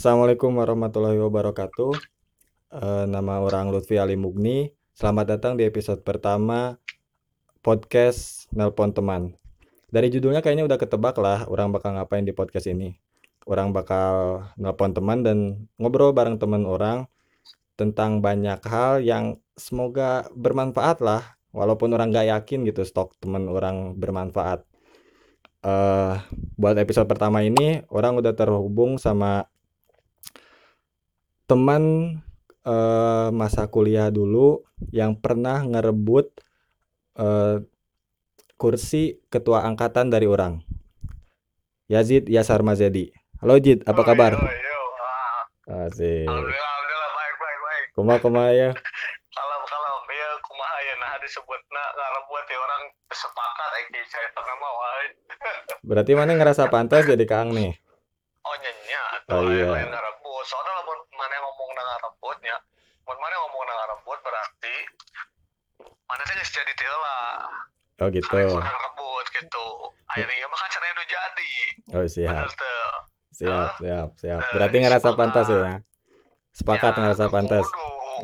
Assalamualaikum warahmatullahi wabarakatuh. Eh, nama orang Lutfi Ali Mugni. Selamat datang di episode pertama podcast Nelpon Teman. Dari judulnya kayaknya udah ketebak lah orang bakal ngapain di podcast ini. Orang bakal nelpon teman dan ngobrol bareng teman orang tentang banyak hal yang semoga bermanfaat lah. Walaupun orang gak yakin gitu stok teman orang bermanfaat. Eh, buat episode pertama ini orang udah terhubung sama teman eh, masa kuliah dulu yang pernah ngerebut eh, kursi ketua angkatan dari orang. Yazid Yasar Mazedi. Halo Jid, apa Oh, kabar? Yo, yo. Ah, Asik. Alhamdulillah, alhamdulillah baik, baik, baik. Kumaha kumaha ya? Kalam, kalam. Ya, kumaha ya nah disebutna karena buat ya orang sepakat eh saya pernah mau wae. Berarti mana ngerasa pantas jadi Kang nih? Oh nyenya Oh, iya. ngarebut. Soalnya lamun mana ngomong na ngarebutnya, mun mana ngomong na ngarebut berarti mana teh geus jadi lah. Oh gitu. Karena rebut gitu. Akhirnya ya mah kan cenah nu jadi. Oh siap, Bener tuh. siap, siap, siap. Eh, Berarti ngerasa sepakat. pantas ya? Sepakat Ya, ngerasa pantas.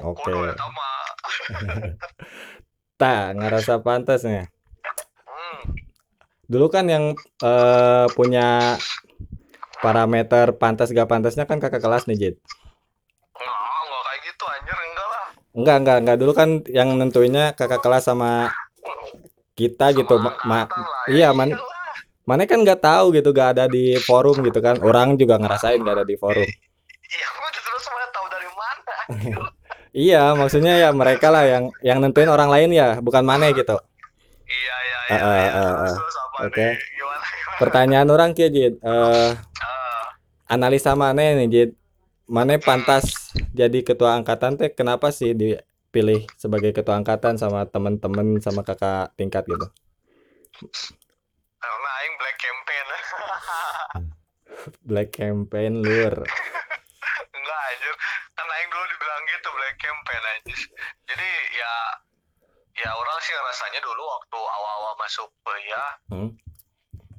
Oke. mah. Tak, ngerasa pantasnya. Hmm. Dulu kan yang eh, punya parameter pantas gak pantasnya kan kakak kelas nih Jid. Enggak, enggak kayak gitu anjir, enggak. Enggak, enggak. Dulu kan yang nentuinnya kakak kelas sama kita gitu. Ma- ya iya, man, iyalah. mana kan nggak tahu gitu, gak ada di forum gitu kan. Orang juga ngerasain gak ada di forum. Iya, gua terus mana tahu dari mana? anjir. Iya, maksudnya ya mereka lah yang yang nentuin orang lain ya, bukan mana gitu. Iya, iya, iya. eh, iya. terus apa Oke. Gimana, gimana? Pertanyaan orang kia Jid, eh, Ah, analisa mana nih Jid? Mana pantas jadi ketua angkatan teh kenapa sih dipilih sebagai ketua angkatan sama temen-temen sama kakak tingkat gitu? karena aing black campaign. Black campaign lur. Enggak, anjir. Kan aing dulu dibilang gitu black campaign anjir. Jadi ya ya orang sih rasanya dulu waktu awal-awal masuk kuliah Hmm.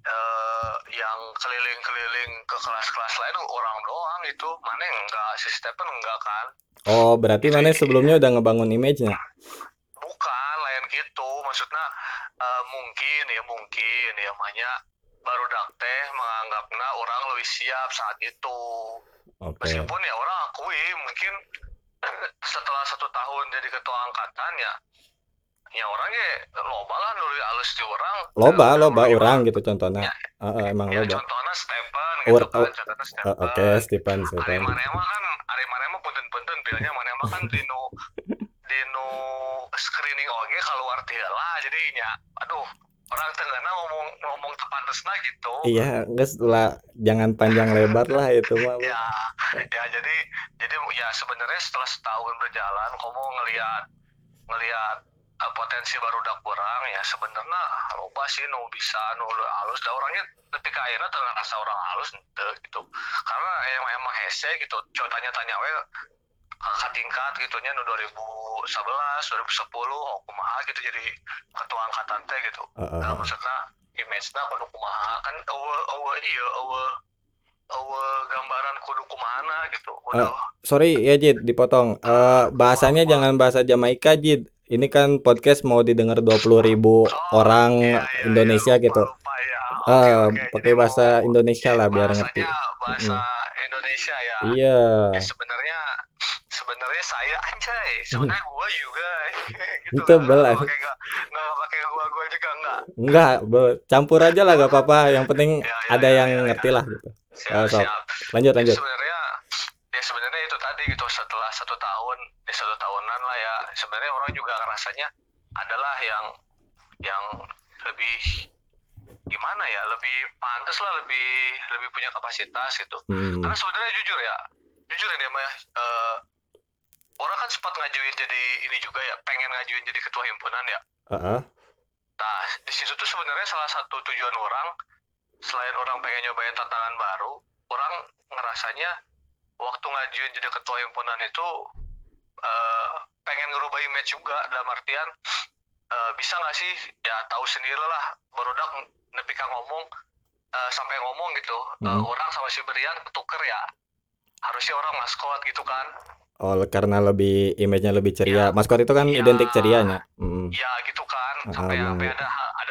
Eh yang keliling-keliling ke kelas-kelas lain orang doang itu. Mana enggak si Stephen enggak kan? Oh, berarti mana sebelumnya udah ngebangun image-nya? bukan lain gitu. Maksudnya eh, mungkin ya mungkin. Ya makanya baru teh menganggapnya orang lebih siap saat itu. Oke. meskipun ya orang akui mungkin setelah satu tahun jadi ketua angkatan ya ya orangnya loba lah nulis alus di orang Loba, loba orang gitu contohnya. Eh, eh, emang ya loba. contohnya Stephen gitu kan oh, contohnya Eh, Stephen Oke, Stephen, Ari Stephen. Marema kan Ari Marema punten-punten pilihnya Marema kan dino dino screening oge keluar lah jadinya aduh orang tenggana ngomong ngomong tepantesna gitu Iya, guys lah jangan panjang lebar lah itu mah. ya ya jadi jadi ya sebenarnya setelah setahun berjalan kamu ngelihat ngelihat potensi baru dak kurang ya sebenarnya lupa sih nu bisa nu halus da orangnya ketika akhirnya tengah rasa orang halus ente gitu. Karena emang emang hese gitu. Coba tanya tanya we kakak tingkat gitunya nu 2011 2010 oh kumaha? Gitu jadi ketua angkatan teh gitu. Heeh. nah maksudnya image-na kudu kumaha? Kan eueuh eueuh iya eueuh eueuh gambaran kudu kumahana gitu. Udah Sorry ya Jid, dipotong. Eh, bahasanya jangan bahasa Jamaika Jid. Ini kan podcast mau didengar 20.000 ribu orang iya, iya, Indonesia iya, gitu. lupa, ya. Eh, oke. pakai bahasa mau- Indonesia lah biar ngerti. bahasa Indonesia ya Iya. Ya, sebenarnya sebenarnya saya anjay sebenarnya gua juga gitu Itu lah. belas. Nggak pakai gua gua juga enggak Enggak, campur aja lah gak apa-apa. Yang penting Ya, ya, ada ya, yang ya, ya. ngerti lah gitu. siap Oh, sok. siap Lanjut, lanjut. sebenarnya ya sebenarnya itu tadi gitu setelah satu tahun ya satu tahunan lah ya sebenarnya orang juga rasanya adalah yang yang lebih gimana ya lebih pantas lah lebih lebih punya kapasitas gitu Hmm. karena sebenarnya jujur ya jujur ya mah eh, orang kan sempat ngajuin jadi ini juga ya pengen ngajuin jadi ketua himpunan ya Heeh. nah di situ tuh sebenarnya salah satu tujuan orang selain orang pengen nyobain tantangan baru orang ngerasanya waktu ngajuin jadi ketua himpunan itu eh, pengen ngerubah image juga dalam artian eh, bisa nggak sih ya tahu sendiri lah barudak nepika ngomong eh, sampai ngomong gitu Hmm. orang sama si Berian ketuker ya harusnya orang maskot gitu kan Oh, karena lebih image-nya lebih ceria. Ya. Maskot itu kan Ya. identik cerianya. Mm. ya gitu kan Ah, sampai benar. sampai ada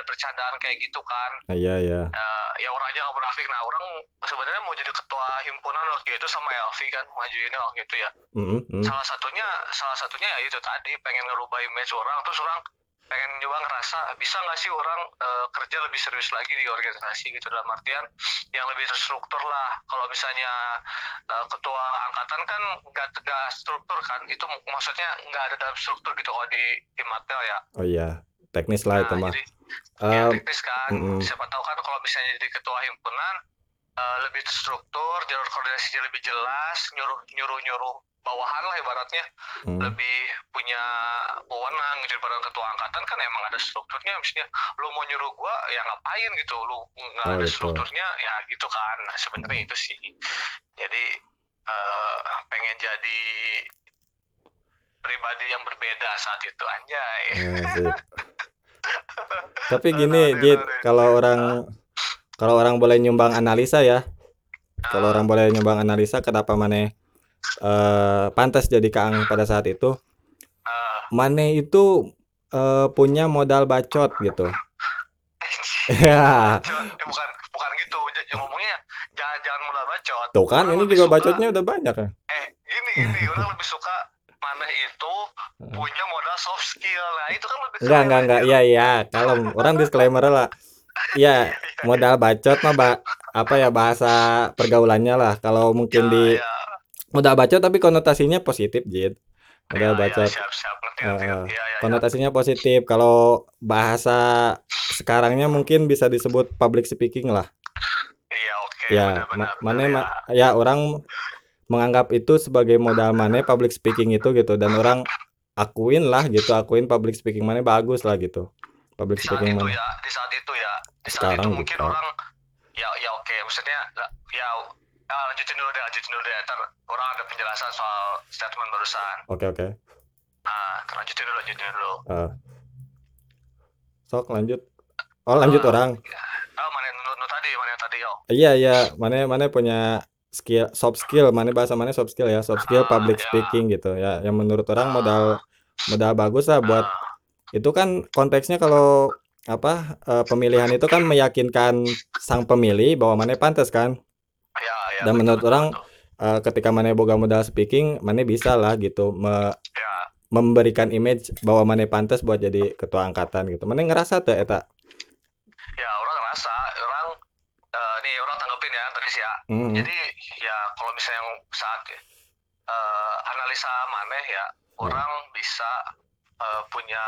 bercandaan kayak gitu kan. Iya, iya. Eh, ya orangnya nggak munafik. Nah orang sebenarnya mau jadi ketua himpunan waktu itu sama Elvi kan majuinnya waktu itu ya. Mm, mm. salah satunya salah satunya ya itu tadi pengen ngerubah image orang terus orang pengen juga ngerasa bisa nggak sih orang eh, kerja lebih serius lagi di organisasi? Gitu. Dalam artian yang lebih terstruktur lah. Kalau misalnya eh, ketua angkatan kan nggak nggak struktur kan. Itu mak- maksudnya nggak ada dalam struktur gitu kalau di Imatel ya. Oh iya, teknis lah itu nah mah. jadi ya teknis kan mm-mm. siapa tahu kan kalau misalnya jadi ketua himpunan eh, lebih terstruktur jalur koordinasinya lebih jelas nyuruh nyuruh nyuruh bawahan lah ibaratnya mm. lebih punya wewenang gitu daripada ketua angkatan kan emang ada strukturnya misalnya lu mau nyuruh gua ya ngapain gitu lu nggak Oh, ada gitu. strukturnya ya gitu kan nah sebenarnya itu sih jadi eh, pengen jadi pribadi yang berbeda saat itu anjay. Ya. Tapi gini, Jit, kalau orang kalau orang boleh nyumbang analisa ya, kalau Ah, orang boleh nyumbang analisa kenapa Mane eh pantas jadi Kaang pada saat itu, eh, Mane itu eh, punya modal bacot gitu. Ya, eh, bukan bukan gitu. Ngomongnya jangan jangan mulai bacot. Tuh kan ini juga bacotnya udah banyak ya. eh gini gini orang lebih suka mana itu punya modal soft skill nah itu kan lebih Enggak, enggak, enggak. Iya, iya. Kalau orang disclaimer lah. Iya, modal bacot mah ba- apa ya bahasa pergaulannya lah. Kalau mungkin Ya, di ya, modal bacot tapi konotasinya positif, Jit. Modal ya, ya, bacot. siap siap ngerti. ya, ya, ya. konotasinya positif. Kalau bahasa sekarangnya mungkin bisa disebut public speaking lah. iya oke Ya, benar-benar ma- mana ma- ya orang menganggap itu sebagai modal mana public speaking itu gitu dan orang akuin lah gitu, akuin public speaking mana bagus lah gitu. Public di saat speaking itu mana. ya di saat itu ya di saat Sekarang itu mungkin juga. orang ya ya oke maksudnya lah, ya ya, lanjutin dulu deh lanjutin dulu deh ntar orang ada penjelasan soal statement barusan Oke, oke. nah lanjutin dulu lanjutin dulu Eh. Sok lanjut. Oh, lanjut Ah. orang. oh mana yang tadi mana yang tadi yo Iya, iya. Mana mana punya skill soft skill, mana bahasa mana soft skill ya, soft skill Ah, public ya. speaking gitu ya. Yang menurut orang modal modal bagus lah buat Ah, itu kan konteksnya kalau apa eh, pemilihan itu kan meyakinkan sang pemilih bahwa mana pantas kan. ya, ya, Dan betul, menurut betul, orang, betul. Eh, ketika mana boga modal speaking, mana bisa lah gitu me- memberikan image bahwa mana pantas buat jadi ketua angkatan gitu. Mana ngerasa tuh eta? ya orang ngerasa orang eh, nih orang tanggepin ya Hmm. jadi ya kalau misalnya yang saat eh, analisa mana ya orang bisa eh, punya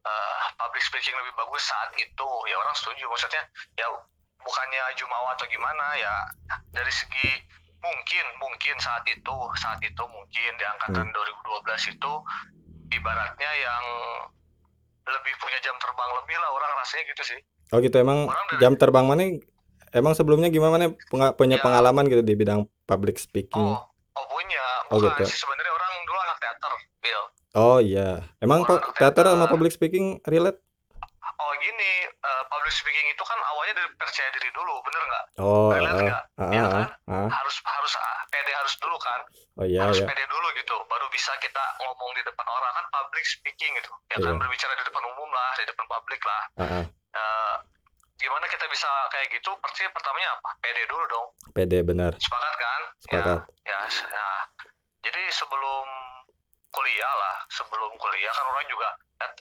eh, public speaking lebih bagus saat itu. Ya orang setuju. Maksudnya ya bukannya jumawa atau gimana ya dari segi mungkin mungkin saat itu saat itu mungkin di angkatan 2012 itu ibaratnya yang lebih punya jam terbang lebih lah orang rasanya gitu sih. Oh gitu. Emang dari- jam terbang mana emang sebelumnya gimana mana Penga- punya Ya. pengalaman gitu di bidang public speaking? Oh, oh punya. Oh, Bukan gitu. sih sebenarnya orang dulu anak teater, Bill. Oh iya. Emang Orang pa- teater sama teater. public speaking relate? Oh gini, eh, public speaking itu kan awalnya dari percaya diri dulu, bener nggak? Oh, Relate ah, nggak? ah, Iya ah, kan? ah. Harus harus ah, pede harus dulu kan? Oh iya harus ya. pede dulu gitu, baru bisa kita ngomong di depan orang kan public speaking gitu, ya kan Iya. berbicara di depan umum lah, di depan publik lah. Ah, ah. Eh, gimana kita bisa kayak gitu? Pasti pertamanya apa? Pede dulu dong, Pede benar. sepakat kan? Sepakat. Ya, ya, ya. Jadi sebelum kuliah lah, sebelum kuliah kan orang juga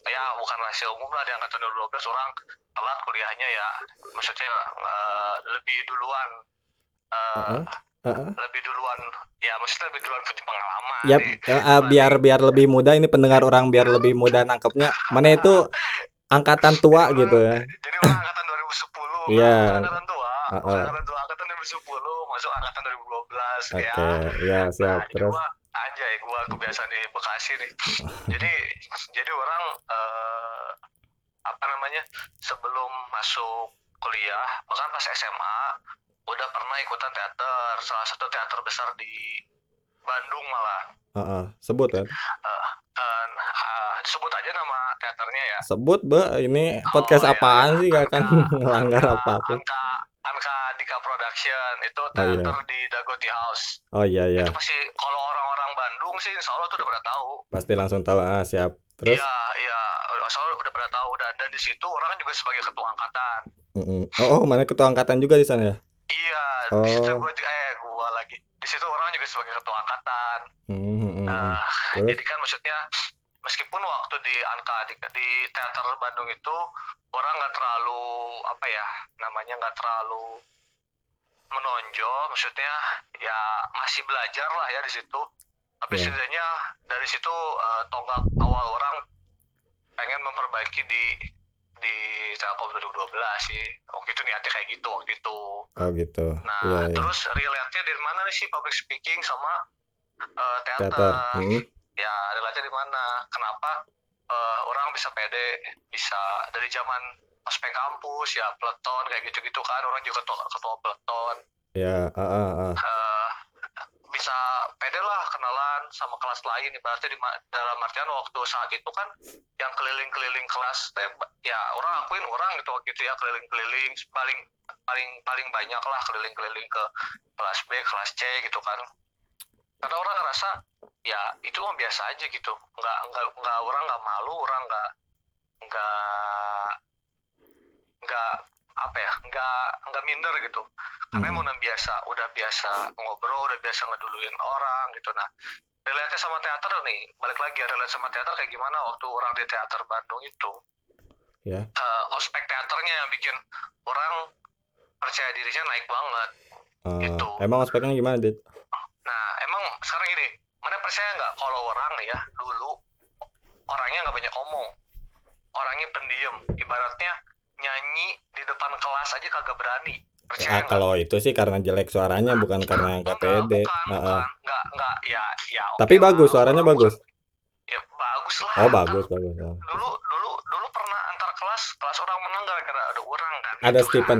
ya bukan rahasia umum lah di angkatan 2012 orang telat kuliahnya ya, maksudnya eh, lebih duluan eh, Heeh. Heeh. lebih duluan ya maksudnya lebih duluan punya pengalaman Yap, nih. eh, ah, biar biar lebih mudah ini pendengar orang biar lebih mudah nangkepnya. Mana itu angkatan tua gitu ya. Jadi orang angkatan 2010, Iya. bukan angkatan tua, Heeh. bukan angkatan tua, angkatan 2010 masuk angkatan 2012 Oke, ya. ya Nah, siap. jadi Terus gua anjay gua kebiasaan di Bekasi nih. jadi jadi orang eh, apa namanya sebelum masuk kuliah bahkan pas SMA udah pernah ikutan teater salah satu teater besar di Bandung malah Heeh, sebut kan. Dan, ah, sebut aja nama teaternya ya Sebut, Be. Ini podcast iya. apaan sih gak akan melanggar apa pun. Anka Anka Dika Production itu Oh, iya. teater di Jago Tea House. Oh iya iya, Itu pasti kalau orang-orang Bandung sih insya Allah tuh udah pada tahu. pasti langsung tahu. Ah, siap. Terus? Iya, iya, insya Allah udah pada tahu dan dan di situ orang juga sebagai ketua angkatan. Mm-mm. Oh, oh, mana ketua angkatan juga di sana ya? Iya, di situ Oh. gue eh gua lagi. Situ orang juga sebagai ketua angkatan. Hmm, hmm, hmm. Nah, Terus? jadi kan maksudnya meskipun waktu di angka di, di teater Bandung itu orang nggak terlalu apa ya namanya nggak terlalu menonjol, maksudnya ya masih belajar lah ya di situ. Tapi Iya. setidaknya dari situ eh, tonggak awal orang pengen memperbaiki di di Telkom 2012 sih. Waktu itu niatnya kayak gitu waktu itu. Oh gitu. Nah, Iya iya. terus relate-nya dari mana nih sih public speaking sama eh, Teater. teater? Hmm. Ya, relate di mana? Kenapa eh, orang bisa pede, bisa dari zaman ospek kampus ya peleton kayak gitu-gitu kan orang juga ketua, ketua peleton Ya, ah, ah, ah. Eh, bisa pede lah kenalan sama kelas lain. Ibaratnya di dalam artian waktu saat itu kan yang keliling-keliling kelas ya orang akuin orang gitu waktu itu ya keliling-keliling paling paling paling banyak lah keliling-keliling ke kelas B kelas C gitu kan. Karena orang ngerasa ya itu mah biasa aja gitu. Nggak nggak nggak orang nggak malu orang nggak nggak nggak apa ya nggak nggak minder gitu karena Hmm. emang udah biasa udah biasa ngobrol udah biasa ngeduluin orang gitu nah relate sama teater nih balik lagi ya relate sama teater kayak gimana waktu orang di teater Bandung itu Ya. Eh, ospek teaternya yang bikin orang percaya dirinya naik banget Ah, Gitu. emang ospeknya gimana, Dit? Nah, emang sekarang gini, mana percaya nggak kalau orang ya dulu orangnya nggak banyak ngomong, orangnya pendiam, ibaratnya nyanyi di depan kelas aja kagak berani. Percaya Ah, nggak? kalau itu sih karena jelek suaranya bukan karena nggak Enggak, pede. bukan, ah. bukan, nggak, nggak, ya, ya. oke Tapi lah, bagus, suaranya bagus. bukan- Ya bagus lah. Oh, kan. bagus, bagus. Oh. Dulu, dulu, dulu pernah antar kelas, kelas orang menang gara-gara ada orang kan. Ada gitu. Stephen.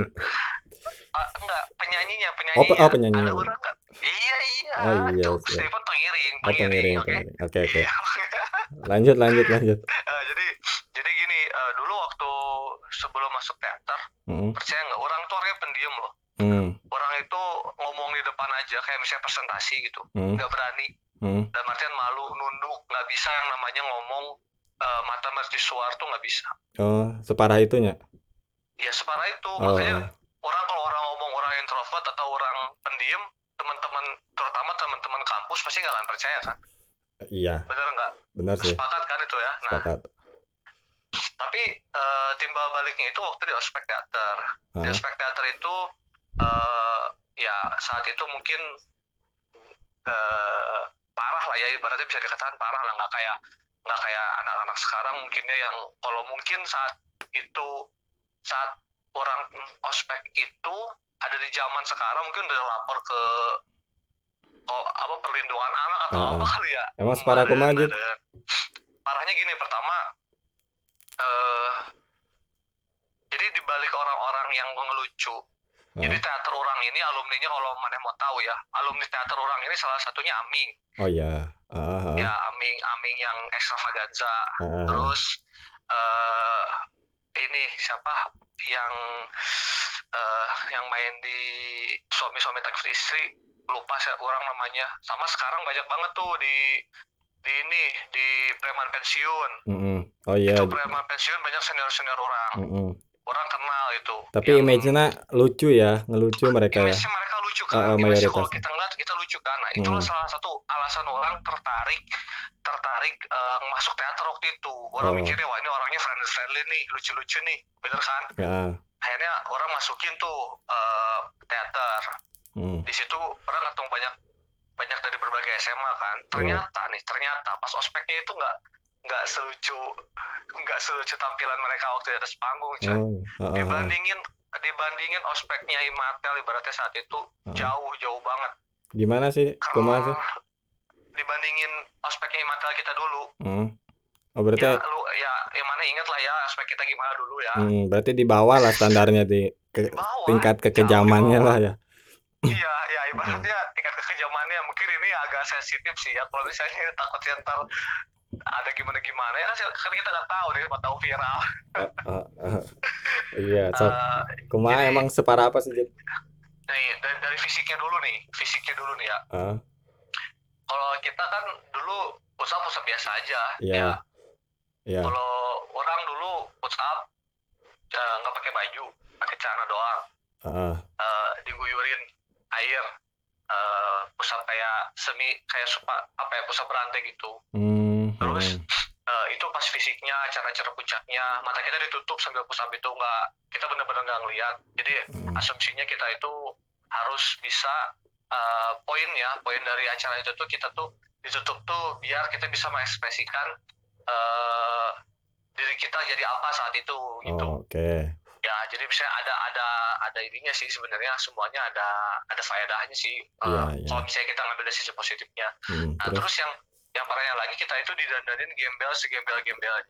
Ah, enggak, penyanyinya, Oh, penyanyinya. pe- oh, penyanyinya. Ada orang kan? Iya, iya. Oh, iya, Tuh, siap. Stephen pengiring, Oh, pengiring, pengiring, oke. Oke, oke. Iya. Lanjut, lanjut, lanjut. Eh, jadi jadi gini eh, dulu waktu sebelum masuk teater Hmm. percaya nggak orang tuh orangnya pendiam loh Hmm. orang itu ngomong di depan aja kayak misalnya presentasi gitu Hmm. nggak berani Hmm. dan artian malu nunduk nggak bisa yang namanya ngomong eh, mata mercusuar tuh nggak bisa Oh, separah itunya. ya separah itu Oh, makanya orang kalau orang ngomong orang introvert atau orang pendiam teman-teman terutama teman-teman kampus pasti nggak akan percaya kan Iya, bener nggak benar sih. sepakat kan itu ya nah Sepakat. Tapi eh, timbal baliknya itu waktu di ospek teater. Di Ah, ospek teater itu eh ya saat itu mungkin eh parah lah ya ibaratnya bisa dikatakan parah lah. Nggak kayak nggak kayak anak-anak sekarang mungkinnya yang kalau mungkin saat itu saat orang ospek itu ada di zaman sekarang mungkin udah lapor ke oh, apa perlindungan anak atau Ah, apa kali ya. Emang separah ada- parahnya gini pertama eh jadi dibalik orang-orang yang ngelucu Ah. jadi teater orang ini alumninya kalau mana mau tahu ya alumni teater orang ini salah satunya Aming Oh iya. Ah, ah, ya Aming Aming yang extravaganza ah, ah. terus eh ini siapa yang eh yang main di suami-suami taksi istri lupa saya orang namanya sama sekarang banyak banget tuh di di ini di preman pensiun Mm-mm. Oh iya. itu preman pensiun banyak senior senior orang Mm-mm. orang kenal itu Tapi Yang- image-nya lucu ya, ngelucu mereka ya. image-nya mereka lucu kan Image-nya mayoritas. kalau kita ngeliat kita lucu kan nah itulah Hmm. salah satu alasan orang tertarik tertarik eh, masuk teater waktu itu orang Oh. mikirnya wah ini orangnya friendly friendly nih lucu-lucu nih bener kan Ya. akhirnya orang masukin tuh eh, teater Hmm. di situ orang ketemu banyak banyak dari berbagai SMA kan Iya. ternyata nih ternyata pas ospeknya itu nggak nggak selucu nggak selucu tampilan mereka waktu di atas panggung Oh. ah, ah, ah. dibandingin dibandingin ospeknya Imatel ibaratnya saat itu Ah. jauh jauh banget Gimana sih? Kumaha sih? dibandingin ospeknya Imatel kita dulu Hmm. Oh, berarti ya lu ya yang mana ingat lah ya ospek kita gimana dulu ya hmm, berarti di bawah lah standarnya di ke- Di bawah, tingkat kekejamannya lah ya. Iya ya ibaratnya tingkat kekejamannya mungkin ini agak sensitif sih ya kalau misalnya takutnya ntar ada gimana gimana ya kan kan kita nggak tahu nih tahu viral Ah, ah, ah. Iya. Eh, Kumaha jadi- emang separah apa sih, nih dari, dari fisiknya dulu nih fisiknya dulu nih ya Ah, kalau kita kan dulu push up biasa aja Iya. ya ya. kalau orang dulu up ya nggak pakai baju pakai celana doang Ah, eh, diguyurin air push up kayak semi kayak supa, apa ya push up berantai gitu hmm, Terus? Eh, itu pas fisiknya cara-cara puncaknya mata kita ditutup sambil push up itu nggak kita benar-benar nggak ngeliat jadi Hmm. asumsinya kita itu harus bisa eh, poin ya poin dari acara itu tuh kita tuh ditutup tuh biar kita bisa mengekspresikan eh, diri kita jadi apa saat itu gitu Oh, Oke. ya jadi bisa ada ada ada ininya sih sebenarnya semuanya ada ada faedahnya sih Eh, Iya, iya. kalau misalnya kita ngambil dari sisi positifnya Hmm, nah terus terus yang yang parahnya lagi kita itu didandanin gembel segembel gembelnya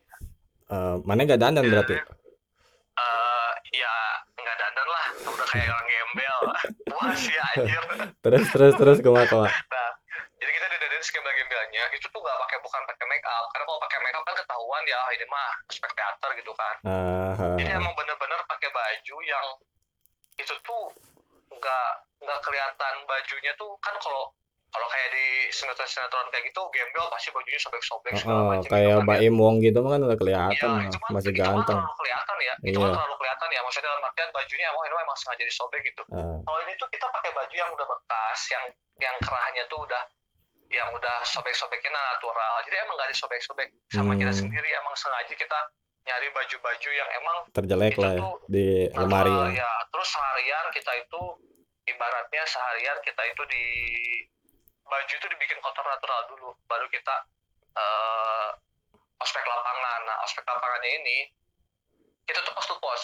eh, mana nggak dandan berarti? eh ya nggak dandan lah udah kayak orang gembel wah sih anjir Terus terus terus kumaha kumaha. nah jadi kita didandanin segembel gembelnya itu tuh nggak pakai bukan pakai make up karena kalau pakai make up kan ketahuan ya ini mah aspek teater gitu kan. Ah, jadi emang bener-bener pakai baju yang itu tuh nggak nggak kelihatan bajunya tuh. Kan kalau kalau kayak di sinetron-sinetron kayak gitu gembel pasti bajunya sobek-sobek segala Oh, macam kayak gitu kan, Mbak ya. Im Wong gitu mah kan udah kelihatan itu mah masih itu ganteng. terlalu kelihatan ya. Itu Iya. mah terlalu kelihatan ya. Maksudnya dalam artian bajunya emang ini emang sengaja disobek gitu. Ah, kalau ini tuh kita pakai baju yang udah bekas yang yang kerahnya tuh udah yang udah sobek-sobeknya natural. Jadi emang nggak disobek-sobek. Sama kita Hmm. sendiri emang sengaja kita nyari baju-baju yang emang terjelek lah ya di lemari natural, ya. ya. Terus seharian kita itu ibaratnya seharian kita itu di baju itu dibikin kotor natural dulu. Baru kita eh ospek lapangan. Nah ospek lapangannya ini kita tuh pos to pos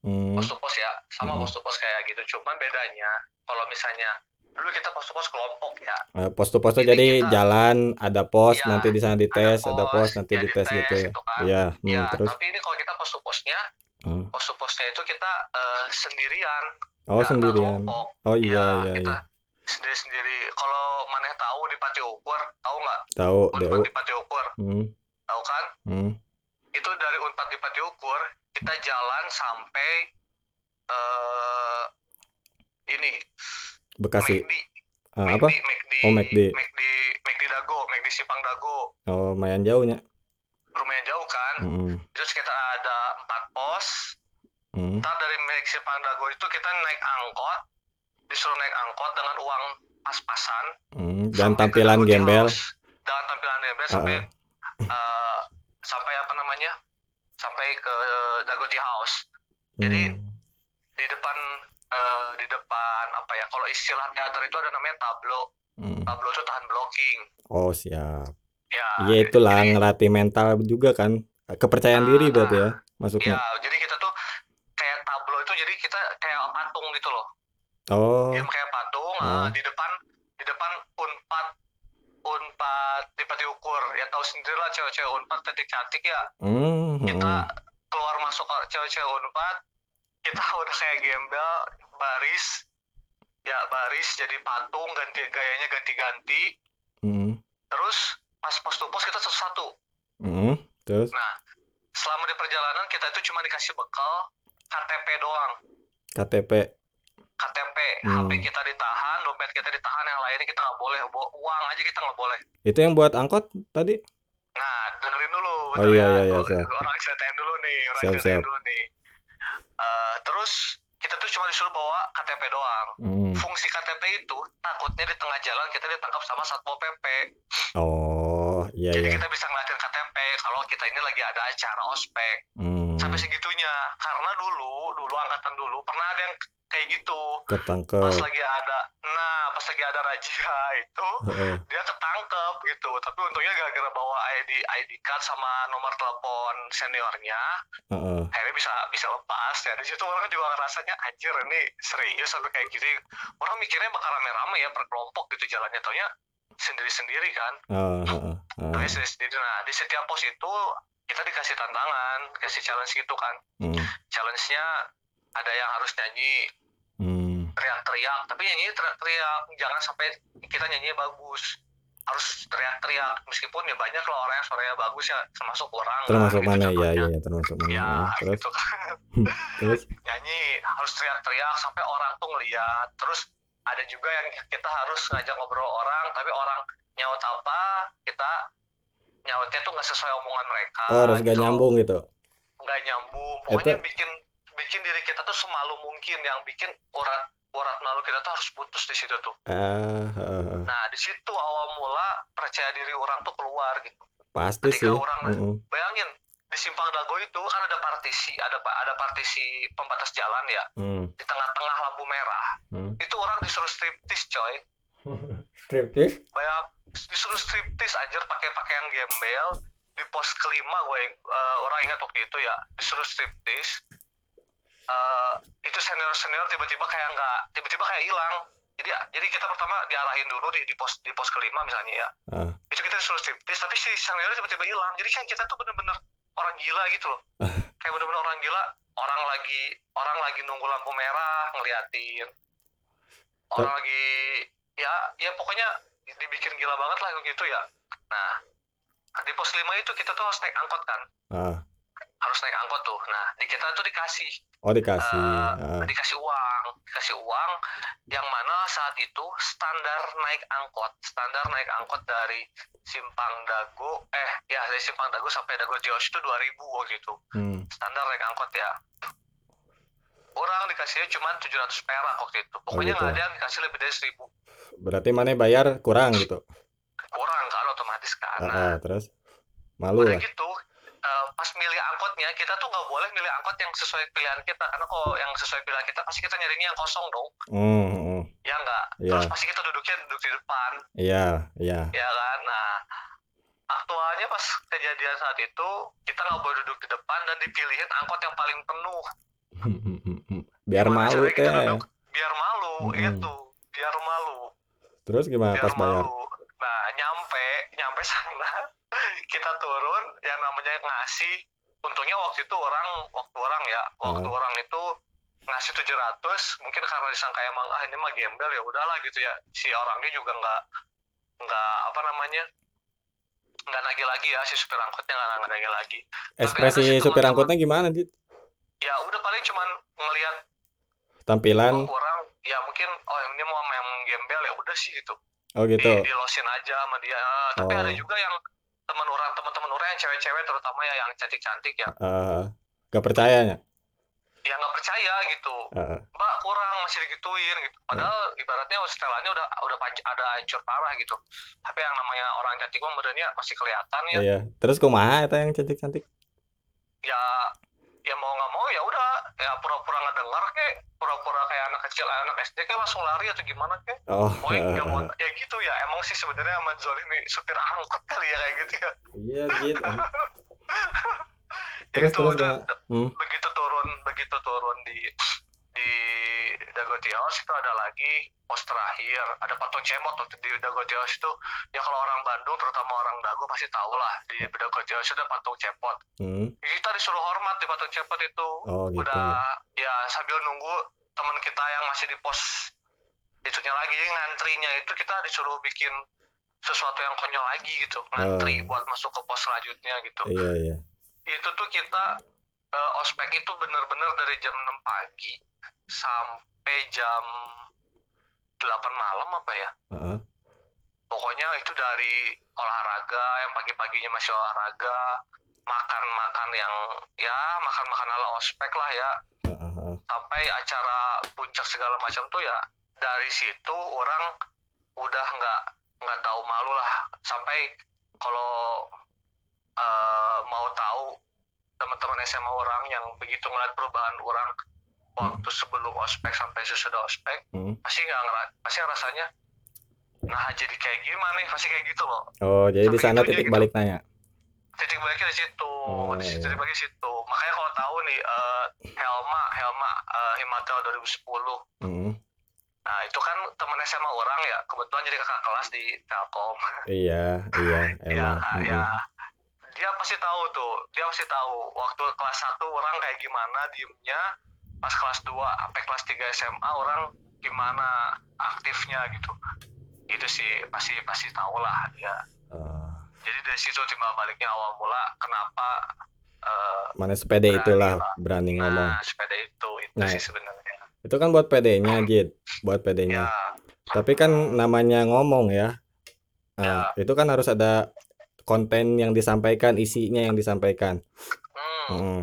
Hmm, pos to pos ya. Sama Hmm. pos to pos kayak gitu. Cuman bedanya kalau misalnya dulu kita pos to pos kelompok ya eh, pos to pos tuh Ini jadi kita- jalan ada pos Iya, nanti di sana dites, ada pos, pos nanti ya dites dites gitu ya. gitu kan. Iya, hmm, ya terus tapi ini kalau kita pos to posnya Hmm. pos to posnya itu kita eh, sendirian oh sendirian. kelompok. Oh iya ya, iya kita iya. sendiri sendiri kalau maneh tahu di Pati Ukur tahu nggak Tahu di Pati Ukur Hmm, tahu kan hmm. itu dari Unpad di Pati Ukur kita jalan sampai eh ini Bekasi. McD Ah, apa? McD Oh, McD. McD McD Dago McD Sipang Dago Oh, lumayan jauhnya. lumayan jauh kan Hmm, terus kita ada empat pos hmm. ntar dari McD Sipang Dago itu kita naik angkot disuruh naik angkot dengan uang pas-pasan hmm. Dan sampai tampilan gembel. Dengan tampilan gembel Ah, sampai ah. eh, sampai apa namanya sampai ke Dago Tea House Jadi, Hmm. di depan eh, di depan apa ya kalau istilah teater itu ada namanya tablo Hmm. tablo itu tahan blocking Oh, siap. ya Iya itulah jadi, ngelatih mental juga kan. Kepercayaan Ah, diri berarti ya ya masuknya. jadi kita tuh kayak tablo itu jadi kita kayak patung gitu loh Oh, Diem kayak patung Ah. eh, di depan di depan unpad unpad di pati ukur ya tahu sendiri lah cewek-cewek unpad cantik-cantik ya hmm, kita hmm. keluar masuk cewek-cewek unpad kita udah kayak gembel baris ya baris jadi patung ganti gayanya ganti-ganti Hmm, terus pas pos to pos kita satu-satu hmm. Terus? nah selama di perjalanan kita itu cuma dikasih bekal KTP doang KTP. KTP Hmm. HP kita ditahan dompet kita ditahan yang lainnya kita nggak boleh bawa uang aja kita nggak boleh Itu yang buat angkot tadi? nah dengerin dulu Oh, iya, ya iya, iya, orang ceritain dulu nih orang Siap, ceritain siap. dulu nih Eh, terus kita tuh cuma disuruh bawa KTP doang Hmm. fungsi KTP itu takutnya di tengah jalan kita ditangkap sama satpol pp Oh, iya jadi iya. kita bisa ngeliatin KTP kalau kita ini lagi ada acara ospek Hmm. sampai segitunya karena dulu dulu angkatan dulu pernah ada yang kayak gitu pas Ketangkep. lagi ada pas lagi ada razia itu Heeh. dia ketangkep gitu tapi untungnya gara-gara bawa ID ID card sama nomor telepon seniornya Heeh. akhirnya bisa bisa lepas ya di situ orang juga ngerasanya anjir ini serius sampai kayak gini orang mikirnya bakal rame-rame ya per kelompok gitu jalannya taunya sendiri-sendiri kan ah. taunya sendiri-sendiri nah di setiap pos itu kita dikasih tantangan kasih challenge gitu kan Hmm. challenge-nya ada yang harus nyanyi Hmm. Teriak-teriak. Tapi nyanyi teriak-teriak. Jangan sampai kita nyanyi bagus. Harus teriak-teriak. Meskipun ya banyak lah orang yang suaranya bagus ya. Termasuk orang. Termasuk kan, mana? gitu ya. contohnya. ya termasuk mana? Ya terus? gitu kan. Terus? Nyanyi. Harus teriak-teriak. Sampai orang tuh ngeliat. Terus ada juga yang kita harus ngajak ngobrol orang. Tapi orang nyaut apa kita nyautnya tuh nggak sesuai omongan mereka oh harus gak gitu. nyambung gitu? Nggak nyambung. Pokoknya Itu- bikin bikin diri kita tuh semalu mungkin. Yang bikin urat urat malu kita tuh harus putus di situ tuh. Ah, ah. nah di situ awal mula percaya diri orang tuh keluar gitu. Pasti ketika sih. orang- Mm-mm. bayangin di simpang dago itu kan ada partisi ada ada partisi pembatas jalan ya. Hmm. di tengah-tengah lampu merah. Hmm. itu orang disuruh striptis coy. Striptis? Banyak disuruh striptis anjir pakai pakaian gembel. Di pos kelima gue eh, orang ingat waktu itu ya disuruh striptis Eh, itu senior senior tiba-tiba kayak nggak tiba-tiba kayak hilang. Jadi jadi kita pertama diarahin dulu di, di pos di pos kelima misalnya ya. Ah. itu kita disuruh striptis tapi si senior tiba-tiba hilang. Jadi kayak kita tuh bener-bener orang gila gitu loh. Kayak bener-bener orang gila orang lagi orang lagi nunggu lampu merah ngeliatin. Orang lagi ya ya pokoknya dibikin gila banget lah gitu ya. Nah di pos 5 itu kita tuh harus naik angkot kan. Ah harus naik angkot tuh. Nah di kita tuh dikasih oh dikasih. eh, ah. dikasih uang. Dikasih uang yang mana saat itu standar naik angkot. Standar naik angkot dari Simpang Dago eh ya dari Simpang Dago sampai Dago Tios itu 2000 waktu itu. Hmm. standar naik angkot ya. Orang dikasihnya cuma 700 perak waktu itu. Pokoknya gitu. nggak ada yang dikasih lebih dari 1000 berarti mana bayar? Kurang gitu? Kurang kan otomatis kan. Nah ah, terus? Malu lah. gitu eh, pas milih angkotnya kita tuh nggak boleh milih angkot yang sesuai pilihan kita karena kalau yang sesuai pilihan kita pasti kita nyarinya yang kosong dong. Hmm, hmm. ya enggak Iya. terus pasti kita duduknya duduk di depan. Iya iya. Ya kan? Nah aktualnya pas kejadian saat itu kita nggak boleh duduk di depan dan dipilihin angkot yang paling penuh. Biar Gimana malu teh. duduk? biar malu Mm-mm. itu biar malu. Terus gimana biar pas bayar? malu. Nah nyampe nyampe sana kita turun yang namanya ngasih untungnya waktu itu orang waktu orang ya waktu Ah. orang itu ngasih 700 mungkin karena disangka emang ah ini mah gembel ya udahlah gitu ya. Si orangnya juga nggak nggak apa namanya nggak nagih lagi ya si supir angkotnya nggak nagih lagi. Ekspresi sih supir angkotnya gimana dit? Ya udah paling cuman ngelihat tampilan. Oh, orang ya mungkin oh ini mau main gembel ya udah sih gitu. Oh gitu. Di losin aja sama dia. Ah, tapi Oh. ada juga yang teman orang teman-teman orang yang cewek-cewek terutama ya yang cantik-cantik ya. Eh, gak percayanya yang nggak percaya gitu. Eh, mbak kurang masih digituin gitu. Padahal ibaratnya setelannya udah udah ada hancur parah gitu. Tapi yang namanya orang cantik mah badannya masih kelihatan ya. Iya. Terus kumaha eta yang cantik-cantik? Ya ya mau nggak mau ya udah. Ya pura-pura nggak dengar kek pura-pura kayak anak kecil anak SD kayak langsung lari atau gimana kek oh. Oh ya, mau- ya gitu ya. Emang sih sebenarnya sama Zolimi supir angkot kali ya kayak gitu ya. Iya gitu. Ya terus itu terus udah. Hmm. begitu turun begitu turun di di Dagotios itu ada lagi pos terakhir. Ada patung cemot waktu di Dagotios itu. Ya kalau orang Bandung terutama orang Dago pasti tahu lah di Dagotios itu ada patung cepot Hmm. kita disuruh hormat di patung cepot itu. Oh gitu. Udah ya sambil nunggu teman kita yang masih di pos itunya lagi ngantrinya itu kita disuruh bikin sesuatu yang konyol lagi gitu. Ngantri Oh. buat masuk ke pos selanjutnya gitu. Iya iya. Itu tuh kita eh, ospek itu bener-bener dari jam 6 pagi sampai jam 8 malam apa ya Heeh. pokoknya itu dari olahraga yang pagi-paginya masih olahraga makan-makan yang ya makan-makan ala ospek lah ya Heeh, heeh. sampai acara puncak segala macam tuh ya dari situ orang udah nggak nggak tahu malu lah sampai kalau eh, mau tahu teman-teman SMA orang yang begitu ngeliat perubahan orang waktu sebelum ospek sampai sesudah ospek Hmm. pasti nggak pasti rasanya nah jadi kayak gimana nih pasti kayak gitu loh oh jadi di Sampai sana itu aja titik gitu. balik nanya titik baliknya di situ Oh, di situ iya. titik di situ makanya kalau tahu nih eh, Helma Helma eh, Himatel 2010 Hmm. Nah itu kan temen SMA orang ya, kebetulan jadi kakak kelas di Telkom. iya iya ya, emang Hmm. ya. Dia pasti tahu tuh, dia pasti tahu waktu kelas 1 orang kayak gimana diemnya, pas kelas 2 sampai kelas 3 SMA orang gimana aktifnya gitu. itu sih pasti pasti tahu lah ya Oh, jadi dari situ timbal baliknya awal mula kenapa eh, mana sepede Berani itulah lah. berani ngomong. nah sepeda itu itu Nah. sih sebenarnya Itu kan buat PD-nya, Jid. Buat PD-nya. ya Tapi kan namanya ngomong ya. Nah, itu kan harus ada konten yang disampaikan, isinya yang disampaikan. hmm, Mm.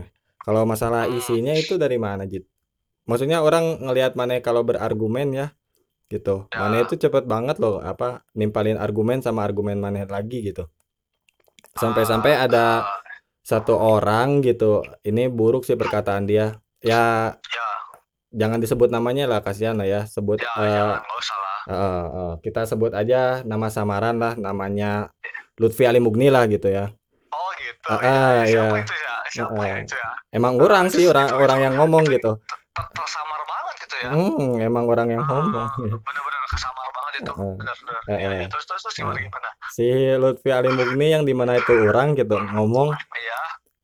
Kalau masalah Hmm. isinya itu dari mana, Jid? Maksudnya orang ngelihat mana kalau berargumen ya, gitu. Ya. Mana itu cepet banget loh, apa nimpalin argumen sama argumen mana lagi gitu. Sampai-sampai ah, ada ah, satu orang gitu. Ini buruk sih perkataan dia. Ya ya jangan disebut namanya lah, kasihan lah ya. Sebut ya jangan nggak usah lah eh, eh, kita sebut aja nama samaran lah, namanya Lutfi Ali Mugni lah gitu ya. oh gitu Ah, ya, ah, siapa ya. itu ya siapa Ah, ya ah. itu ya Emang orang sih orang Itu- orang itu- yang ngomong itu- gitu. ter- tersamar banget gitu ya Hmm, emang orang yang Ah, ngomong. bener-bener kesamar banget itu bener-bener Eh, ya, eh. ya. terus terus terus gimana gimana Si Lutfi Ali Mugni yang di mana itu orang gitu ngomong ya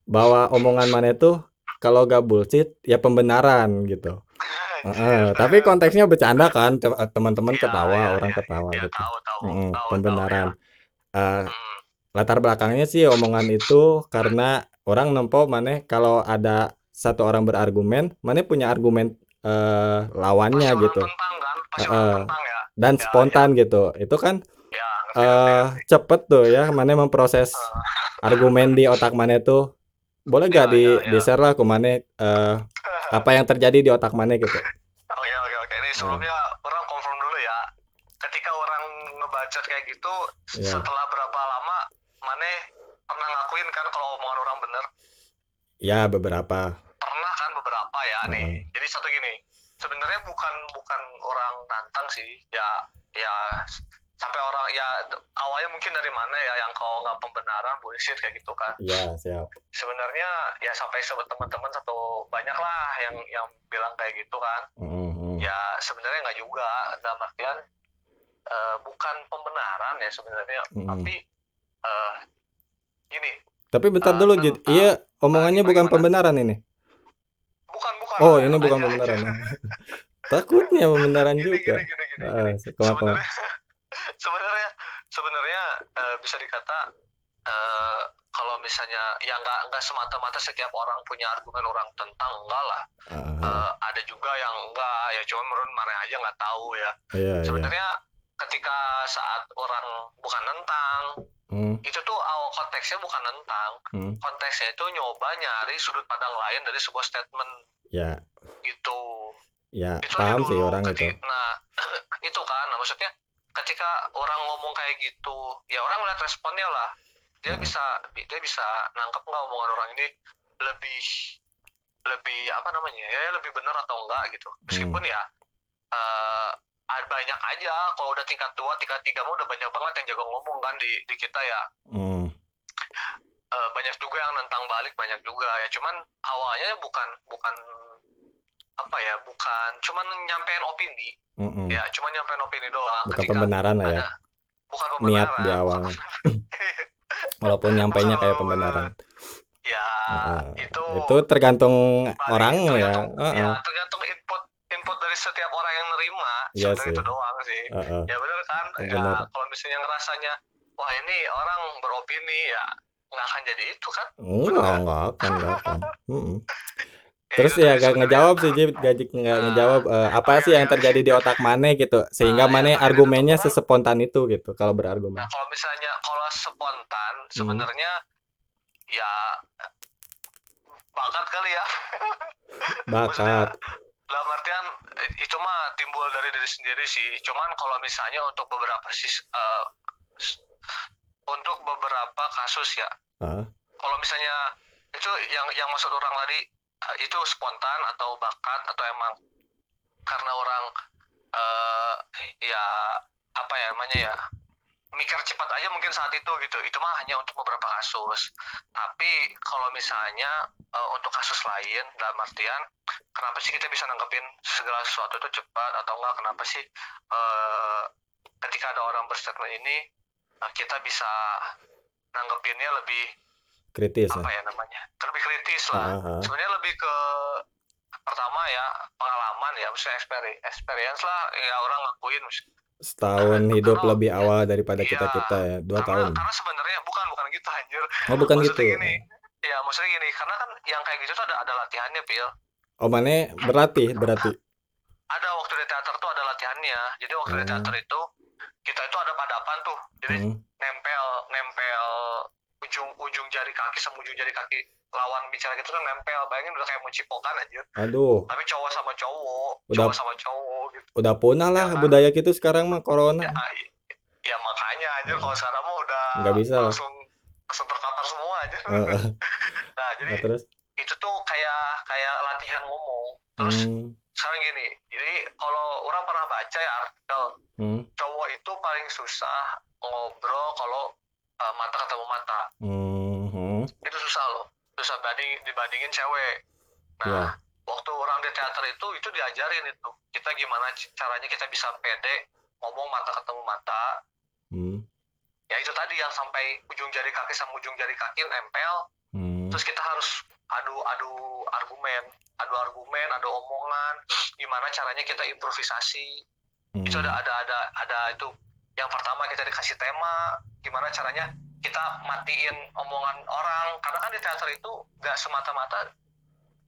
bahwa omongan mana itu kalau gak bullshit ya pembenaran gitu. Heeh, tapi konteksnya bercanda kan te- teman-teman Iya, ketawa, iya, orang iya, ketawa ya, gitu. tahu tahu Mm-mm, tahu pembenaran. tahu, ya. Hmm, latar belakangnya sih omongan itu karena orang nempo mana kalau ada satu orang berargumen, mana punya argumen eh, lawannya pasti gitu tentang kan pasti Heeh. orang tentang ya dan Ya, spontan gitu. Itu kan ya ngerti, eh ngerti, cepet tuh ya, mana memproses argumen di otak mana tuh. Boleh gak Ya, di ya, ya. di share lah ke mana eh, apa yang terjadi di otak mana gitu. Oke oke oke. Ini sebelumnya orang confirm dulu ya. Ketika orang ngebacot kayak gitu, Iya. setelah berapa lama, mana pernah ngakuin kan kalau omongan orang bener? Ya beberapa. Pernah kan beberapa ya nih. Heeh. Jadi satu gini, sebenarnya bukan bukan orang nantang sih. Ya ya sampai orang ya awalnya mungkin dari mana ya yang kalau nggak pembenaran bullshit kayak gitu kan. Ya siap. Sebenarnya ya sampai sebut teman-teman satu banyak lah yang yang bilang kayak gitu kan. Mm-mm. ya sebenarnya nggak juga dalam artian eh, bukan pembenaran ya sebenarnya Mm-mm. tapi eh gini Tapi bentar Eh, dulu, Jid. tentang- Iya, omongannya bukan gimana? pembenaran ini. bukan bukan Oh, ini bukan Aja, pembenaran. aja. Takutnya pembenaran gini, juga. gini, gini, gini, Ah, gini. sebenarnya sebenarnya sebenarnya eh, bisa dikata eh, kalau misalnya ya nggak nggak semata-mata setiap orang punya argumen orang tentang enggak lah Ah, Eh, ada juga yang enggak ya cuma menurut mana aja nggak tahu ya iya, iya. sebenarnya ketika saat orang bukan tentang Hmm, itu tuh awal konteksnya bukan tentang hmm. konteksnya itu nyoba nyari sudut pandang lain dari sebuah statement. Ya, gitu. Ya itu paham sih orang itu. keti- nah itu kan nah, maksudnya ketika orang ngomong kayak gitu ya orang ngeliat responnya lah. Dia Hmm. bisa dia bisa nangkep nggak omongan orang ini lebih lebih apa namanya ya lebih benar atau enggak gitu. Meskipun ya eh, ada banyak aja kalau udah tingkat dua tingkat tiga mah udah banyak banget yang jago ngomong kan di di kita ya Hmm, Eh, banyak juga yang nentang balik banyak juga ya cuman awalnya bukan bukan apa ya bukan cuman nyampein opini mm-mm. ya cuman nyampein opini doang Bukan pembenaran lah ya. bukan Niat pembenaran di awalnya. Walaupun nyampainya kayak pembenaran. ya Heeh. itu Itu tergantung balik, orang ya. tergantung, Heeh. ya tergantung input input dari setiap orang yang nerima sebenarnya sih. itu doang sih Heeh. ya benar kan ya Bener. kalau misalnya ngerasanya wah ini orang beropini ya nggak akan jadi itu kan Enggak, enggak akan, enggak akan. Mm-mm. Ya, Terus ya gak ngejawab sih Jib, gajik nggak Nah, ngejawab eh, apa sih yang iya. terjadi di otak Mane gitu sehingga Nah, yang Mane argumennya otak orang- sespontan itu gitu kalau berargumen. Nah kalau misalnya kalau spontan Hmm. sebenarnya ya bakat kali ya. Bakat. Dalam artian eh, itu mah timbul dari diri sendiri sih. Cuman kalau misalnya untuk beberapa sis, s- untuk beberapa kasus ya. Ah. Kalau misalnya itu yang yang maksud orang tadi eh, itu spontan atau bakat atau emang karena orang eh ya apa ya namanya ya mikir cepat aja mungkin saat itu gitu. Itu mah hanya untuk beberapa kasus. Tapi kalau misalnya eh, untuk kasus lain dalam artian kenapa sih kita bisa nanggepin segala sesuatu itu cepat atau enggak? Kenapa sih eh, ketika ada orang berstatement ini eh, kita bisa nanggepinnya lebih Kritis apa ya namanya? Lebih kritis lah. Ah, ah. sebenarnya lebih ke pertama ya pengalaman ya maksudnya experience, experience lah ya orang ngakuin setahun Karena- hidup karena- lebih awal daripada Iya, kita-kita ya, dua karena tahun. karena sebenarnya bukan bukan gitu anjir Oh, bukan maksudnya gitu. gini ya maksudnya gini karena kan yang kayak gitu tuh ada ada latihannya pil Oh, mana berlatih berarti. ada waktu di teater tuh ada latihannya jadi waktu di Hmm. teater itu kita itu ada padapan tuh jadi Hmm. nempel nempel ujung ujung jari kaki sama ujung jari kaki lawan bicara gitu kan nempel. Bayangin udah kayak mau cipokan anjir. Aduh, tapi cowok sama cowok Udah- cowok sama cowok gitu. udah punah lah Ya, budaya gitu sekarang mah corona. ya, ya makanya anjir kalau sekarang mah udah. Nggak bisa. langsung langsung terkapar semua aja Heeh. nah jadi Nah, terus? itu tuh kayak kayak latihan ngomong. Terus hmm, sekarang gini jadi kalau orang pernah baca ya artikel hmm, cowok itu paling susah ngobrol kalau uh, mata ketemu mata. Hmm, hmm. itu susah loh susah banding dibandingin cewek. Nah Ya. waktu orang di teater itu itu diajarin itu. Kita gimana caranya kita bisa pede ngomong mata ketemu mata. Hmm, ya itu tadi yang sampai ujung jari kaki sama ujung jari kaki nempel. Hmm. terus kita harus adu adu argumen. Adu argumen adu omongan. Gimana caranya kita improvisasi. Hmm. itu ada ada ada ada itu. Yang pertama kita dikasih tema. Gimana caranya kita matiin omongan orang karena kan di teater itu nggak semata-mata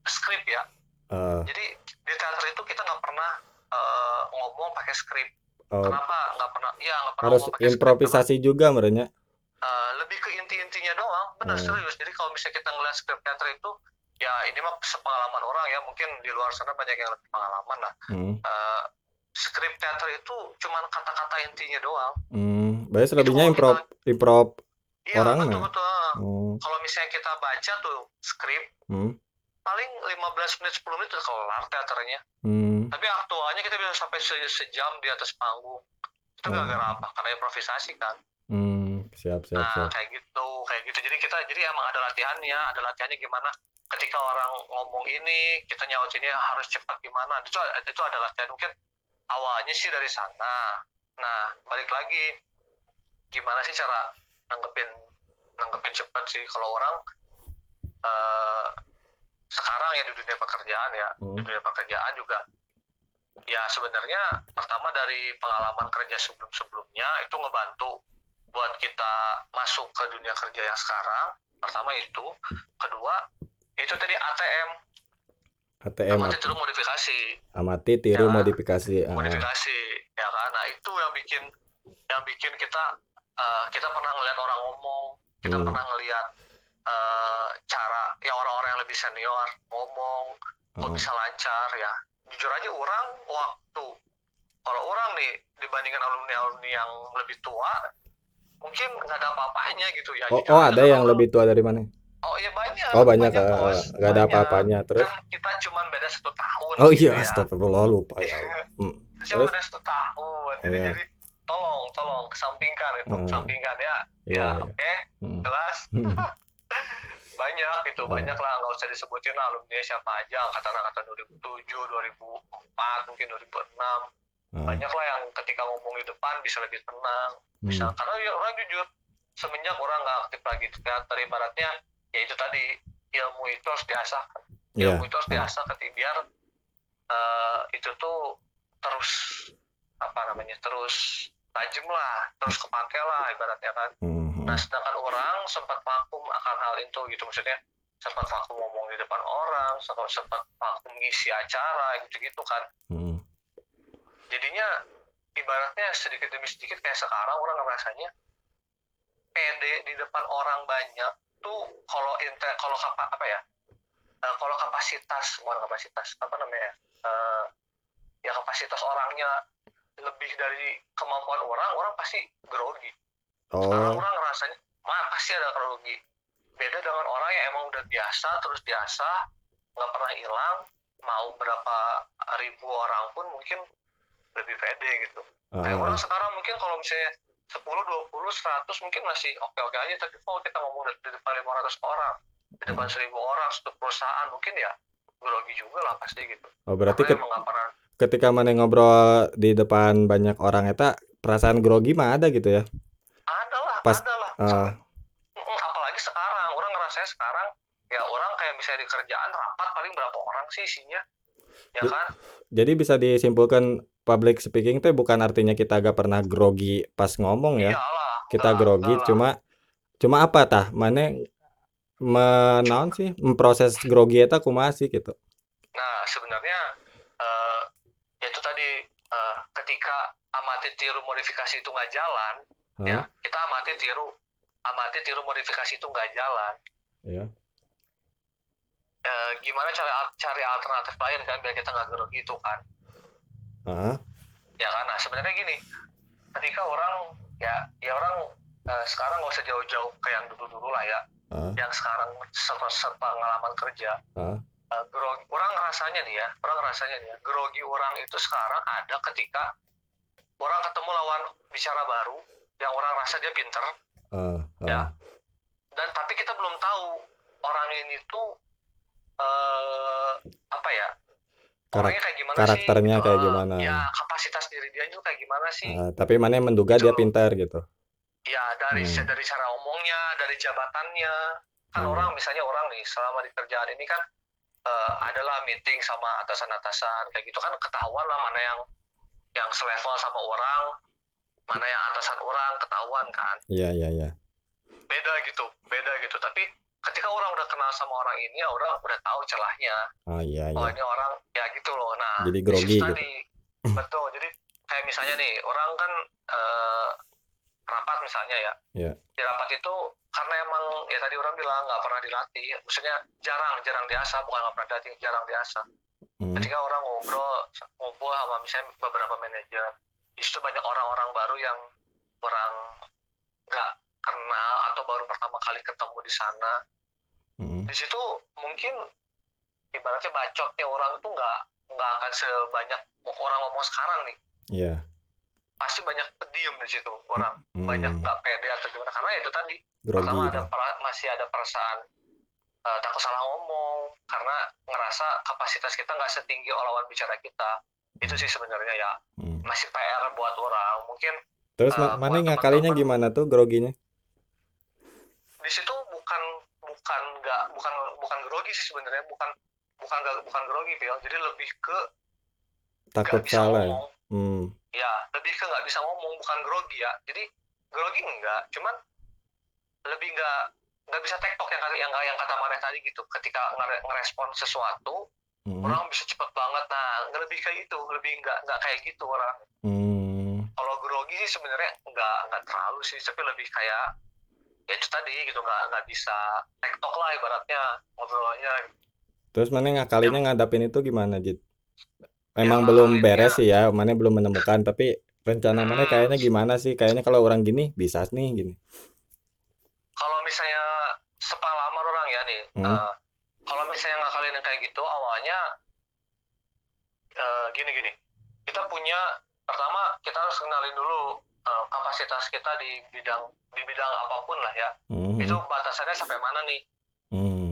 skrip ya. Eh, jadi di teater itu kita nggak pernah eh, ngomong pakai skrip. Oh, kenapa? Nggak pernah ya nggak pernah harus improvisasi juga merenya. eh, lebih ke inti-intinya doang. Benar Hmm. serius. Jadi kalau misalnya kita ngeliat skrip teater itu ya ini mah sepengalaman orang ya. Mungkin di luar sana banyak yang lebih pengalaman lah. Hmm, Eh, skrip teater itu cuman kata-kata intinya doang. Hmm. Berarti selebihnya improv improv Iya Orang betul betul. oh, Kalau misalnya kita baca tuh skrip, hmm, paling 15 menit 10 menit udah kelar teaternya. hmm. Tapi aktualnya kita bisa sampai se- sejam di atas panggung. Itu Oh. gara-gara apa? Karena improvisasi kan. Hmm, siap siap Nah siap. kayak gitu, kayak gitu. Jadi kita jadi emang ada latihannya, ada latihannya gimana. Ketika orang ngomong ini, kita nyautinnya harus cepat gimana. Itu itu ada latihan mungkin awalnya sih dari sana. Nah balik lagi, gimana sih cara nanggepin nanggepin cepat sih kalau orang eh, sekarang ya di dunia pekerjaan ya Hmm. di dunia pekerjaan juga ya sebenarnya pertama dari pengalaman kerja sebelum sebelumnya itu ngebantu buat kita masuk ke dunia kerja yang sekarang pertama itu kedua itu tadi ATM ATM amati tiru modifikasi amati tiru Ya. modifikasi. Ah, modifikasi ya kan nah itu yang bikin yang bikin kita eh, kita pernah ngelihat orang ngomong kita Hmm. pernah ngelihat eh, cara ya orang-orang yang lebih senior ngomong kok ah. bisa lancar ya jujur aja orang waktu kalau orang nih dibandingkan alumni alumni yang lebih tua mungkin nggak ada apa-apanya gitu ya Oh, oh ada yang lebih tua dari mana? oh iya banyak Oh banyak, ah, bos. nggak ada Banyak. apa-apanya terus. kan kita cuma beda satu tahun Oh gitu iya, ya. astagfirullah lupa ya. Hmm. cuma Terus? beda satu tahun Iya. jadi tolong tolong kesampingkan itu Hmm. kesampingkan ya Iya, ya iya. oke Hmm. jelas Hmm. banyak itu Hmm. banyak lah nggak usah disebutin alumni siapa aja angkatan angkatan 2007 2004 mungkin 2006 Ah, banyak lah yang ketika ngomong di depan bisa lebih tenang bisa hmm. karena ya orang jujur semenjak orang nggak aktif lagi di teater ibaratnya ya itu tadi ilmu itu harus diasah Iya. ilmu itu harus diasah ketika biar eh, itu tuh terus apa namanya terus tajam lah terus kepake lah ibaratnya kan Hmm. Nah, sedangkan orang sempat vakum akan hal itu gitu maksudnya sempat vakum ngomong di depan orang, sempat sempat vakum ngisi acara gitu-gitu kan. Hmm. Jadinya ibaratnya sedikit demi sedikit kayak sekarang orang ngerasanya pede di depan orang banyak tuh kalau inte kalau kapa, apa ya? eh, kalau kapasitas bukan kapasitas apa namanya? eh, ya kapasitas orangnya lebih dari kemampuan orang, orang pasti grogi. Oh, orang ngerasanya mah pasti ada grogi. Beda dengan orang yang emang udah biasa terus biasa nggak pernah hilang mau berapa ribu orang pun mungkin lebih pede gitu. Kayak ah, orang sekarang mungkin kalau misalnya 10, 20, 100 mungkin masih oke-oke aja tapi kalau kita ngomong di depan 500 orang di depan 1000 orang satu perusahaan mungkin ya grogi juga lah pasti gitu. Oh berarti Karena ket- emang nggak pernah ketika mana ngobrol di depan banyak orang eta perasaan grogi mah ada gitu ya. ada lah Pas- ada lah Ah, Mm, apalagi sekarang orang ngerasanya sekarang ya orang kayak misalnya di kerjaan rapat paling berapa orang sih isinya ya kan jadi bisa disimpulkan public speaking teh bukan artinya kita gak pernah grogi pas ngomong ya. iyalah Kita nah, grogi nah, cuma cuma apa tah? Mane menaon sih memproses grogi eta kumaha sih gitu. nah sebenarnya eh itu tadi eh, ketika amati tiru modifikasi itu nggak jalan ya Hah? kita amati tiru amati tiru modifikasi itu nggak jalan Iya. Eh, gimana cara cari alternatif lain kan biar kita nggak grogi itu kan Heeh. ya kan nah sebenarnya gini ketika orang ya ya orang eh, sekarang nggak usah jauh-jauh ke yang dulu-dulu lah ya Heeh. yang sekarang serta pengalaman kerja Heeh. Eh, grogi orang rasanya nih ya orang rasanya nih ya grogi orang itu sekarang ada ketika orang ketemu lawan bicara baru yang orang rasa dia pinter Heeh. Ya. dan tapi kita belum tahu orang ini tuh eh apa ya Karak- orangnya kayak gimana karakternya sih kayak gimana? ya kapasitas diri dia itu kayak gimana sih Heeh, tapi mana menduga dia Gitu. pintar gitu. ya dari Hmm. dari cara omongnya dari jabatannya kan Hmm. orang misalnya orang nih selama di kerjaan ini kan eh, adalah meeting sama atasan-atasan kayak gitu kan ketahuan lah mana yang yang selevel sama orang mana yang atasan orang ketahuan kan Iya, iya, iya. beda gitu beda gitu tapi ketika orang udah kenal sama orang ini ya orang udah tahu celahnya Oh iya, oh iya. ini orang ya gitu loh nah Jadi di grogi gitu. tadi betul jadi kayak misalnya nih orang kan eh, rapat misalnya ya Iya. di rapat itu karena emang ya tadi orang bilang nggak pernah dilatih maksudnya jarang jarang diasah bukan nggak pernah dilatih jarang diasah Hmm. ketika orang ngobrol ngobrol sama misalnya beberapa manajer di situ banyak orang-orang baru yang orang nggak kenal atau baru pertama kali ketemu di sana Hmm. di situ mungkin ibaratnya bacotnya orang tuh nggak nggak akan sebanyak orang ngomong sekarang nih Iya. Pasti banyak diem di situ. Orang banyak Hmm. nggak pede atau gimana. Karena ya itu tadi Grogi pertama ada pera- masih ada perasaan eh, takut salah ngomong. Karena ngerasa kapasitas kita nggak setinggi lawan bicara kita. Itu sih sebenarnya ya. Hmm. masih PR buat orang. Mungkin Terus ma- mana ngakalinya gimana tuh groginya? di situ bukan bukan nggak bukan bukan grogi sih sebenarnya. Bukan bukan bukan grogi Phil. Jadi lebih ke Takut salah ya? ngomong. Hmm. Ya lebih ke nggak bisa ngomong bukan grogi ya jadi grogi enggak cuman lebih nggak nggak bisa tektok yang kali yang yang kata Maneh tadi gitu ketika ngere- ngerespon sesuatu Hmm. orang bisa cepet banget nah nggak lebih kayak gitu lebih nggak nggak kayak gitu orang Hmm. kalau grogi sih sebenarnya nggak nggak terlalu sih tapi lebih kayak ya itu tadi gitu nggak nggak bisa tektok lah ibaratnya ngobrolnya Terus mana ngakalinya ngadapin itu gimana, Jit? Emang Ya, belum ngakalinnya- beres sih ya, mana belum menemukan, tapi rencana mana Hmm. kayaknya gimana sih? Kayaknya kalau orang gini bisa nih gini. kalau misalnya sepengalaman orang ya nih Hmm. eh, kalau misalnya ngakalin yang kayak gitu awalnya eh, gini gini kita punya pertama kita harus kenalin dulu eh, kapasitas kita di bidang di bidang apa pun lah ya Hmm. itu batasannya sampai mana nih Hmm.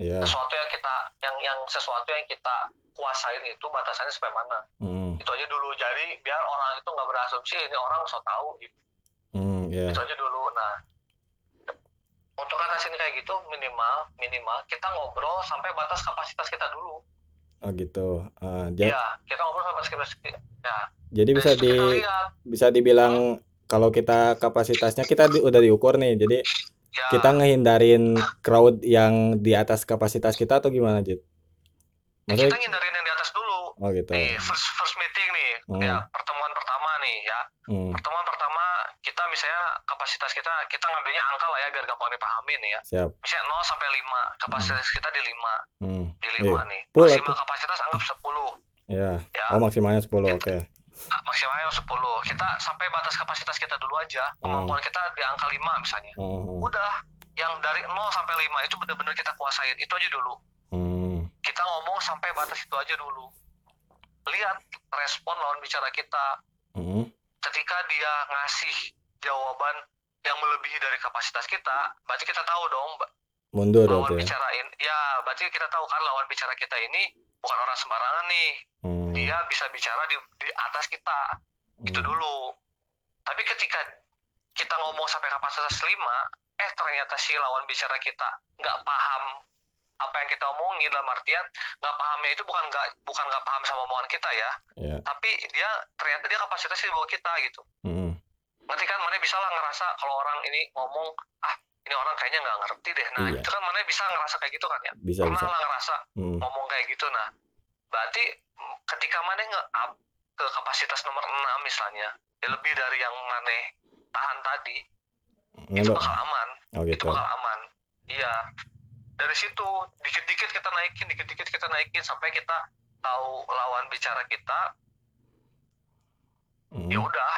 Iya. sesuatu yang kita yang yang sesuatu yang kita kuasain itu batasannya sampai mana Hmm. itu aja dulu jadi biar orang itu nggak berasumsi ini orang so tahu gitu Hmm. Iya. itu aja dulu nah untuk ngatasin kayak gitu minimal minimal kita ngobrol sampai batas kapasitas kita dulu Oh gitu. Ah, ja- ya kita ngobrol sampai kapasitas kita ya jadi bisa di bisa dibilang kalau kita kapasitasnya kita di- udah diukur nih. Jadi ya kita ngehindarin crowd yang di atas kapasitas kita atau gimana, Jit? ya Maksudnya kita ngindarin yang di atas dulu oh gitu. nih first first meeting nih Hmm. ya pertemuan pertama nih ya Hmm. pertemuan pertama kita misalnya kapasitas kita kita ngambilnya angka lah ya biar gampang dipahamin ya Siap. misalnya 0 sampai 5 kapasitas kita di 5 Hmm. di 5 nih Full maksimal atau- kapasitas anggap 10 Ya. ya Oh maksimalnya 10. Oke. Ah, maksimalnya 10 kita sampai batas kapasitas kita dulu aja. Kemampuan kita di angka 5 misalnya. Hmm. udah yang dari 0 sampai 5 itu benar-benar kita kuasain. Itu aja dulu. Hmm. kita ngomong sampai batas itu aja dulu. Lihat respon lawan bicara kita. Hmm. ketika dia ngasih jawaban yang melebihi dari kapasitas kita berarti kita tahu dong Mundur lawan ya. bicarain. Ya berarti kita tahu kan lawan bicara kita ini bukan orang sembarangan nih Hmm. dia bisa bicara di, di atas kita itu Hmm. dulu tapi ketika kita ngomong sampai kapasitas 5 eh ternyata si lawan bicara kita nggak paham apa yang kita omongin dalam artian nggak pahamnya itu bukan nggak bukan nggak paham sama omongan kita ya Iya. tapi dia ternyata dia kapasitasnya di bawah kita gitu Mm. nanti kan mana bisa lah ngerasa kalau orang ini ngomong ah ini orang kayaknya nggak ngerti deh nah Iya. itu kan mana bisa ngerasa kayak gitu kan ya Bisa pernah bisa. lah ngerasa Mm. ngomong kayak gitu nah berarti ketika mana nge-up ke kapasitas nomor 6 misalnya ya lebih dari yang mana tahan tadi itu Nggak- bakal aman Oh itu gitu. bakal aman iya dari situ dikit-dikit kita naikin dikit-dikit kita naikin sampai kita tahu lawan bicara kita Mm. ya udah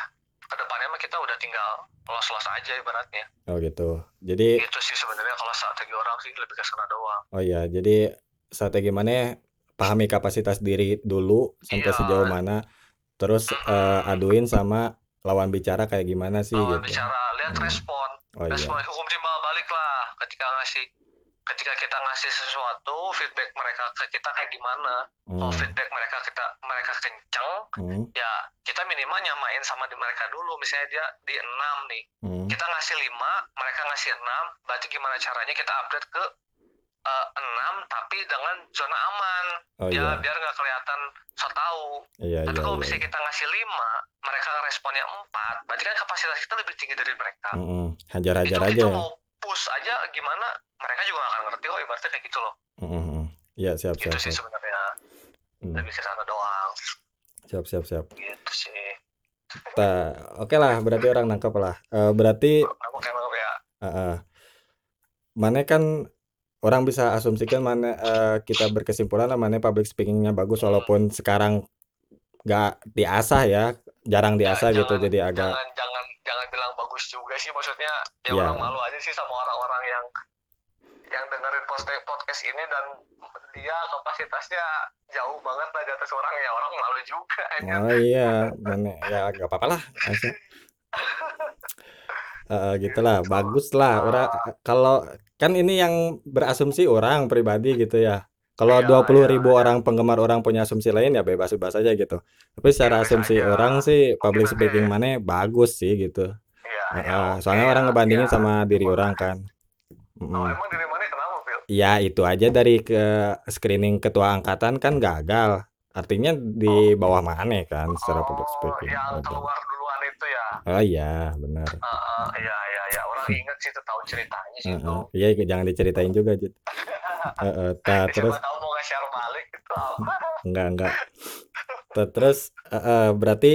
ke depannya mah kita udah tinggal los-los aja ibaratnya Oh gitu. Jadi itu sih sebenarnya kalau strategi orang sih lebih ke sana doang oh iya, jadi strategi mana pahami kapasitas diri dulu sampai Iya. sejauh mana terus eh, aduin sama lawan bicara kayak gimana sih lawan gitu. bicara lihat Hmm. respon Oh iya. respon hukum timbal balik lah ketika ngasih ketika kita ngasih sesuatu feedback mereka ke kita kayak gimana kalau Hmm. feedback mereka kita mereka kenceng Hmm. ya kita minimal nyamain sama di mereka dulu misalnya dia di 6 nih Hmm. kita ngasih 5 mereka ngasih 6 berarti gimana caranya kita update ke 6 tapi dengan zona aman Oh ya iya. biar nggak kelihatan so tahu Iya tapi iya kalau iya. misalnya kita ngasih 5 mereka responnya 4 berarti kan kapasitas kita lebih tinggi dari mereka Mm-mm. Hajar-hajar itu aja ya. mau push aja gimana mereka juga gak akan ngerti oh ibaratnya kayak gitu loh Mm-mm. Iya siap itu siap sih siap. sebenarnya Hmm. lebih ke sana doang Siap siap siap. gitu sih Ta, oke lah berarti orang nangkep lah. Eh, berarti ya eh, eh, mana kan orang bisa asumsikan mana eh, kita berkesimpulan lah mana public speakingnya bagus walaupun sekarang nggak diasah ya, jarang diasah Ya, gitu jangan- jadi agak jangan jangan jangan bilang bagus juga sih maksudnya ya Iya. orang malu aja sih sama orang-orang yang yang dengerin podcast podcast ini dan dia kapasitasnya jauh banget lah di atas orang ya orang malu juga ya. oh iya mana ya nggak apa-apa lah eh, gitulah bagus lah orang kalau kan ini yang berasumsi orang pribadi gitu ya kalau Iya, 20.000 iya, ribu iya. orang penggemar orang punya asumsi lain ya bebas-bebas aja gitu tapi secara Bebas asumsi aja. orang sih public aja. speaking mana bagus sih gitu Iya, ya, oke soalnya ya, orang ngebandingin ya. sama diri orang kan Oh, emang diri mana kenapa, Phil? Ya itu aja dari ke screening ketua angkatan kan gagal artinya di bawah mana kan secara public Oh, speaking yang gitu. keluar duluan itu ya. oh iya benar Heeh, iya, iya, iya. Orang inget sih tahu ceritanya sih itu. Heeh. Iya, jangan diceritain juga. Heeh, ta- Ya, terus tahu mau nge-share balik gitu enggak enggak. Ta- Terus heeh, berarti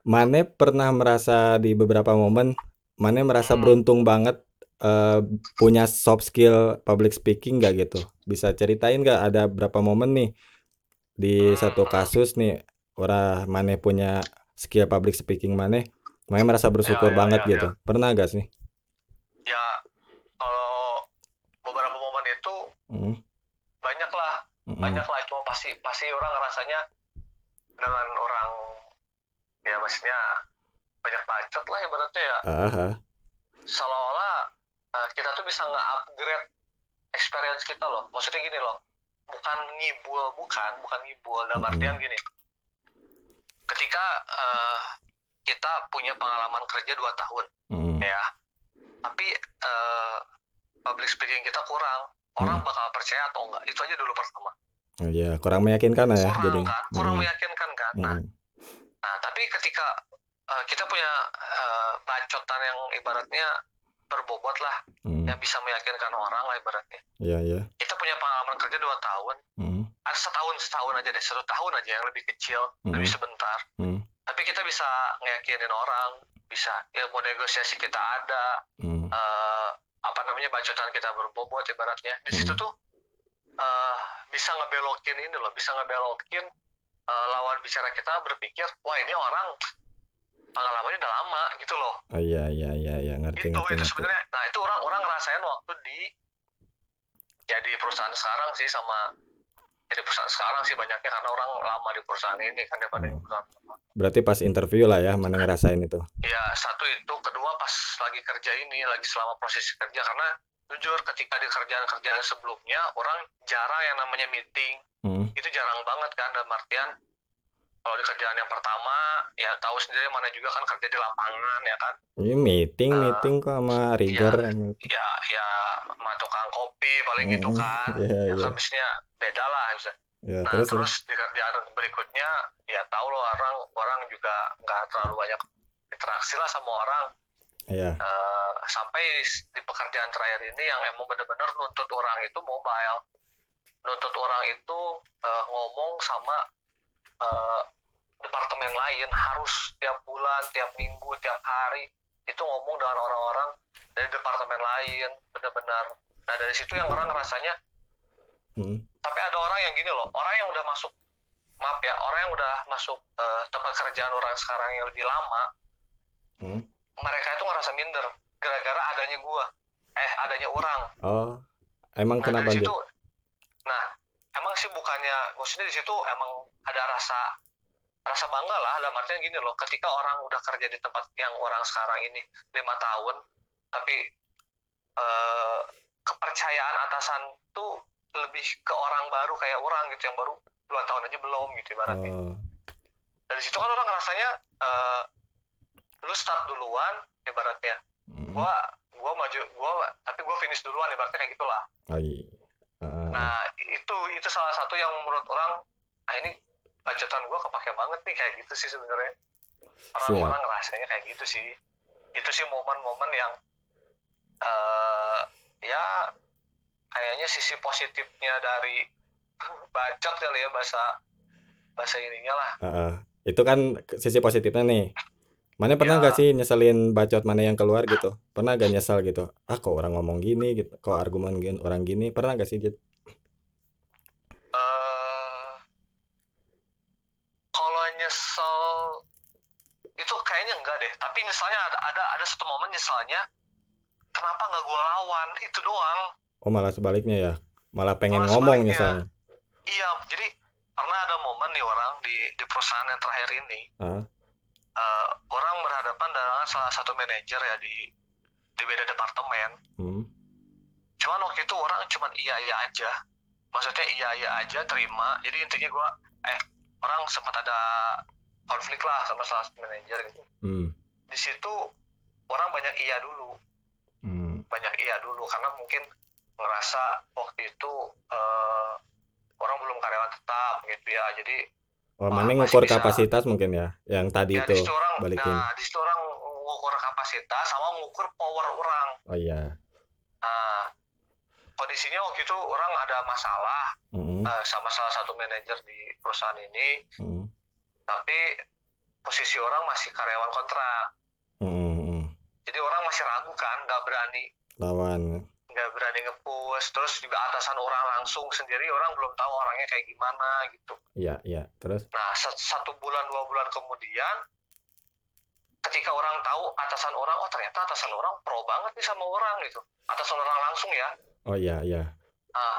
Mane pernah merasa di beberapa momen Mane merasa Hmm. beruntung banget eh, punya soft skill public speaking nggak gitu? Bisa ceritain nggak ada berapa momen nih di satu Hmm. kasus nih orang Mane punya skill public speaking Mane Mane merasa bersyukur Ya, ya, banget ya, gitu. Pernah gak sih? Ya, kalau beberapa momen itu Hmm, banyak lah, hmm, banyak lah itu pasti pasti orang ngerasanya dengan orang ya maksudnya banyak bacot lah ibaratnya ya. ah. Seolah-olah eh, kita tuh bisa nge-upgrade experience kita loh. Maksudnya gini loh, bukan ngibul, bukan, bukan ngibul. Dalam Mm-mm. artian gini, ketika eh, kita punya pengalaman kerja 2 tahun, Hmm, ya, tapi eh, public speaking kita kurang, orang Hmm. bakal percaya atau enggak? Itu aja dulu pertama. Oh iya, kurang meyakinkan lah ya Kurang jadi. kan, kurang Mm, meyakinkan kan. Nah, mm, nah, tapi ketika eh, kita punya eh, bacotan yang ibaratnya berbobot lah, mm. yang bisa meyakinkan orang lah ibaratnya. Iya, iya. kita punya pengalaman kerja dua tahun Mm, ada setahun setahun aja deh satu tahun aja yang lebih kecil lebih mm, sebentar mm, tapi kita bisa ngeyakinin orang bisa ilmu negosiasi kita ada mm, eh, apa namanya bacotan kita berbobot ibaratnya. Di situ Hmm. tuh eh, bisa ngebelokin ini loh bisa ngebelokin eh, lawan bicara kita berpikir wah ini orang pengalamannya udah lama gitu loh. Oh iya, iya, iya, iya, ngerti, itu ngerti, itu sebenarnya. Nah itu orang orang ngerasain waktu di ya di perusahaan sekarang sih sama ya di perusahaan sekarang sih banyaknya karena orang lama di perusahaan ini kan daripada Hmm. perusahaan. Berarti pas interview lah ya, mana ngerasain itu. ya satu itu kedua pas lagi kerja ini lagi selama proses kerja karena jujur ketika di kerjaan-kerjaan sebelumnya orang jarang yang namanya meeting Mm, itu jarang banget kan dalam artian kalau di kerjaan yang pertama ya tahu sendiri mana juga kan kerja di lapangan ya kan Ini meeting, Eh, meeting kok sama rigor. ya ya sama tukang kopi paling gitu Mm-mm. kan Iya, ya iya. habisnya beda lah bisa Ya, nah terus terus di kerjaan berikutnya ya tahu loh orang orang juga nggak terlalu banyak interaksi lah sama orang ya. Eh, sampai di pekerjaan terakhir ini yang emang bener-bener nuntut orang itu mobile nuntut orang itu eh, ngomong sama eh, departemen lain harus tiap bulan tiap minggu tiap hari itu ngomong dengan orang-orang dari departemen lain benar-benar nah dari situ yang orang rasanya Hmm. tapi ada orang yang gini loh orang yang udah masuk maaf ya orang yang udah masuk eh, tempat kerjaan orang sekarang yang lebih lama Hmm. mereka itu ngerasa minder gara-gara adanya gua eh adanya orang Oh, emang nah kenapa dari situ nah emang sih bukannya maksudnya di situ emang ada rasa rasa bangga lah dalam artian gini loh ketika orang udah kerja di tempat yang orang sekarang ini lima tahun tapi eh, kepercayaan atasan tuh lebih ke orang baru kayak orang gitu yang baru dua tahun aja belum gitu ibaratnya. Oh, dari situ kan orang rasanya eh, lu start duluan ibaratnya. Hmm. gua gua maju gua tapi gua finish duluan ibaratnya kayak gitulah. Oh, nah itu itu salah satu yang menurut orang ah ini budgetan gua kepake banget nih kayak gitu sih sebenarnya. Orang-orang rasanya kayak gitu sih. Itu sih momen-momen yang eh ya kayaknya sisi positifnya dari bacot kali ya bahasa bahasa ininya lah. Ah, ah. Itu kan sisi positifnya nih. Mana pernah Ya. gak sih nyeselin bacot mana yang keluar gitu? Pernah gak nyesel gitu? Ah, kok orang ngomong gini gitu? Kok argumen gini, orang gini? Pernah gak sih, Jit? eh kalau nyesel itu kayaknya enggak deh tapi misalnya ada ada ada satu momen nyeselnya kenapa nggak gua lawan itu doang Oh, malah sebaliknya ya. Malah pengen Malah ngomong misalnya. iya jadi pernah ada momen nih orang di di perusahaan yang terakhir ini eh, orang berhadapan dengan salah satu manajer ya di di beda departemen hmm. cuman waktu itu orang cuman iya iya aja maksudnya iya iya aja terima jadi intinya gua eh orang sempat ada konflik lah sama salah satu manajer gitu Hmm. di situ orang banyak iya dulu Hmm. banyak iya dulu karena mungkin ngerasa waktu itu eh, orang belum karyawan tetap gitu ya jadi Oh, Wah, mana masih ngukur bisa. kapasitas mungkin ya? Yang tadi ya itu situ orang balikin. nah di situ orang ngukur kapasitas sama ngukur power orang Oh iya. nah kondisinya waktu itu orang ada masalah Hmm. eh, sama salah satu manajer di perusahaan ini Hmm. tapi posisi orang masih karyawan kontrak Hmm. Hmm. jadi orang masih ragu kan nggak berani Lawan. Nggak berani ngepush terus juga atasan orang langsung sendiri orang belum tahu orangnya kayak gimana gitu Iya, iya. Terus? nah sa- satu bulan dua bulan kemudian ketika orang tahu atasan orang oh ternyata atasan orang pro banget nih sama orang gitu atasan orang langsung ya Oh iya, iya. nah,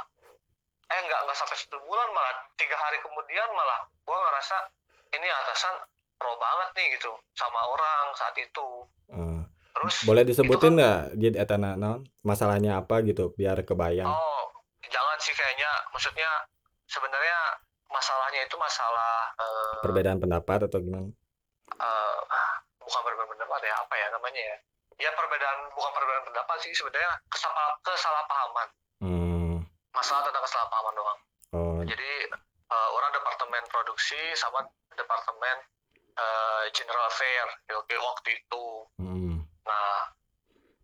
eh nggak nggak sampai satu bulan malah tiga hari kemudian malah gua ngerasa ini atasan pro banget nih gitu sama orang saat itu Eh, terus boleh disebutin kan- nggak di etana naon masalahnya apa gitu biar kebayang. Oh, jangan sih kayaknya. Maksudnya sebenarnya masalahnya itu masalah eh, Perbedaan pendapat atau gimana? eh, bukan perbedaan pendapat ya apa ya namanya ya? Ya perbedaan bukan perbedaan pendapat sih sebenarnya kesapa- kesalahpahaman. Hmm. Masalah tentang kesalahpahaman doang. Oh, Jadi eh, orang departemen produksi sama departemen eh, general affair di waktu itu. hmm. Nah,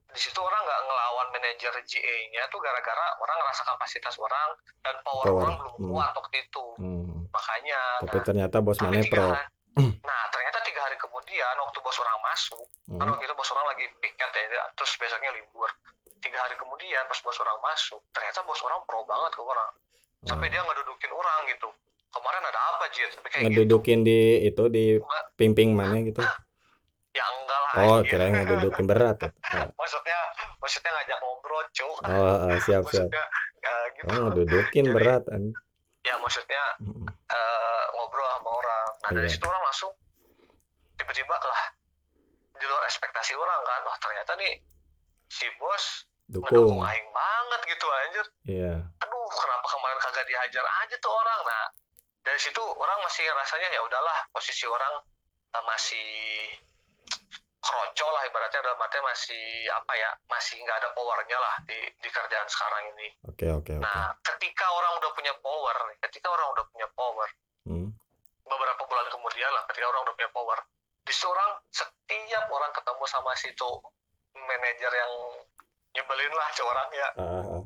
di situ orang nggak ngelawan manajer GA-nya tuh gara-gara orang ngerasa kapasitas orang dan power, Power, orang belum hmm. kuat waktu itu. Hmm. Makanya. Tapi nah, ternyata bos mana pro. hari- nah, ternyata tiga hari kemudian waktu bos orang masuk, kan Hmm. waktu itu bos orang lagi piket ya, terus besoknya libur. Tiga hari kemudian pas bos orang masuk, ternyata bos orang pro banget ke orang. Sampai Oh. dia ngedudukin orang gitu. Kemarin ada apa? Sampai kayak gitu. Ngedudukin di itu di pimping mana gitu. Ya enggak lah. Oh, anjir. kirain ngedudukin berat. ya. Oh, maksudnya, maksudnya ngajak ngobrol, cuk. oh, oh, siap siap. maksudnya ya, gitu. Oh, ngedudukin Jadi, berat. an. Ya maksudnya eh, ngobrol sama orang. Nah dari Iya. situ orang langsung tiba-tiba lah di luar ekspektasi orang kan. Wah ternyata nih si bos Dukung. aing banget gitu anjir. Iya. Aduh kenapa kemarin kagak dihajar aja tuh orang. Nah dari situ orang masih rasanya ya udahlah posisi orang uh, masih kroco lah ibaratnya dalam artinya masih apa ya masih nggak ada powernya lah di di kerjaan sekarang ini. Oke oke oke. Nah ketika orang udah punya power nih, ketika orang udah punya power Hmm, beberapa bulan kemudian lah ketika orang udah punya power justru orang setiap orang ketemu sama si itu manajer yang nyebelin lah si orang ya. Ah.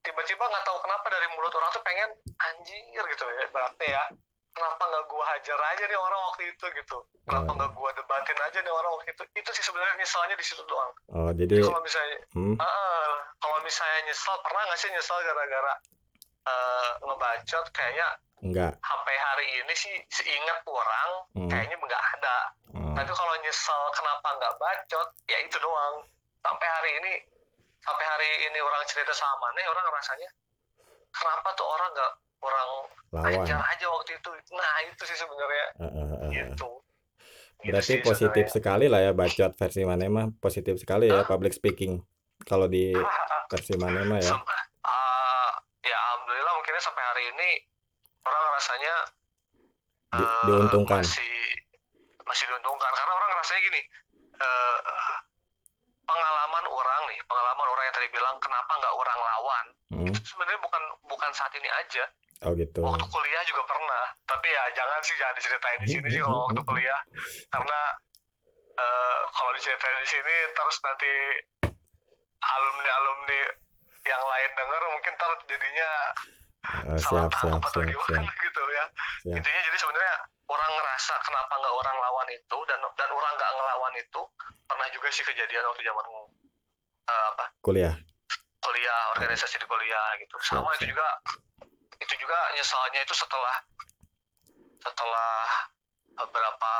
tiba-tiba nggak tahu kenapa dari mulut orang tuh pengen anjir gitu ya berarti ya kenapa nggak gua hajar aja nih orang waktu itu? Gitu. Kenapa Oh. nggak gua debatin aja nih orang waktu itu? Itu sih sebenarnya nyesalnya di situ doang. Oh jadi Jadi kalau misalnya hmm, ah, kalau misalnya nyesel pernah nggak sih nyesel gara-gara eh, ngebacot? Kayaknya enggak sampai hari ini sih seingat orang Hmm. kayaknya nggak ada. Oh, tapi kalau nyesel kenapa nggak bacot? Ya itu doang. Sampai hari ini sampai hari ini orang cerita sama nih orang rasanya kenapa tuh orang nggak orang lawan. ajar aja waktu itu. Nah itu sih sebenarnya. Ah, ah, ah, ah. gitu. Gitu berarti sih positif sebenarnya. sekali lah ya bacot versi Manema positif sekali ya public speaking kalau di Ah, ah, versi Manema ya. Ah, ya alhamdulillah mungkinnya sampai hari ini orang rasanya Di- eh, diuntungkan. masih masih diuntungkan. Karena orang rasanya gini eh, pengalaman orang nih pengalaman orang yang tadi bilang kenapa nggak orang lawan Hmm, itu sebenarnya bukan bukan saat ini aja oh gitu. Waktu kuliah juga pernah tapi ya jangan sih jangan diceritain di sini sih kalau waktu kuliah. Karena eh, kalau diceritain di sini terus nanti alumni alumni yang lain denger mungkin ntar jadinya Ah, salah siap tangkap siap atau siap gimana siap. gitu ya. Siap. Intinya jadi sebenarnya orang ngerasa kenapa nggak orang lawan itu dan dan orang nggak ngelawan itu pernah juga sih kejadian waktu zaman eh, apa? Kuliah. Kuliah organisasi di kuliah gitu. Sama Siap, itu siap. juga juga nyesalnya itu setelah setelah beberapa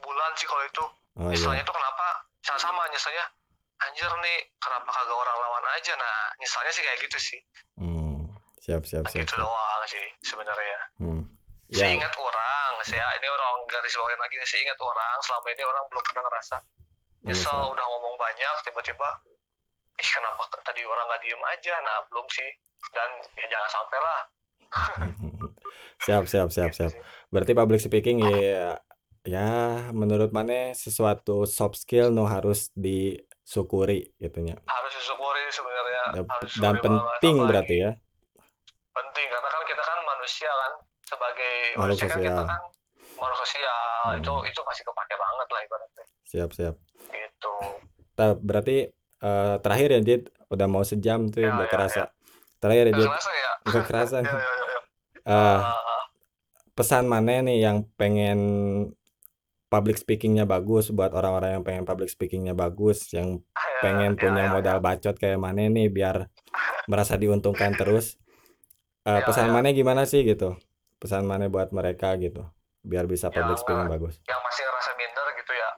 bulan sih kalau itu. Oh nyesalnya iya itu kenapa? Sama sama nyesalnya anjir nih kenapa kagak orang lawan aja? Nah nyesalnya sih kayak gitu sih. Hmm, siap siap siap gitu siap. doang sih sebenarnya. Hmm. saya ya. ingat orang saya ini orang garis bawain lagi saya ingat orang selama ini orang belum pernah ngerasa nyesel Nyesel. udah ngomong banyak tiba-tiba ih kenapa tadi orang nggak diem aja? Nah belum sih. Dan ya jangan sampai lah. Siap siap siap siap. Berarti public speaking ya ya menurut mana sesuatu soft skill no harus disyukuri gitunya harus disyukuri sebenarnya. Dan, harus dan banget penting berarti ya. Penting karena kan kita kan manusia kan. Sebagai Makhluk manusia kan kita sosial. kan makhluk sosial. Hmm. itu itu masih kepake banget lah ibaratnya. Siap siap. Gitu. Nah, berarti eh, terakhir ya Dit. Udah mau sejam tuh Ya, udah ya, kerasa. terakhir ya nggak Dit. kerasa ya. Nggak kerasa. Ya, nih ya, ya, ya. Ah, pesan mana nih yang pengen public speakingnya bagus buat orang-orang yang pengen public speakingnya bagus yang ya, pengen ya, punya ya, modal bacot kayak mana nih biar merasa diuntungkan terus? Eh, Ya, pesan ya. mana gimana sih gitu? Pesan mana buat mereka gitu biar bisa public Yang, speaking eh, bagus. Yang masih ngerasa minder gitu ya?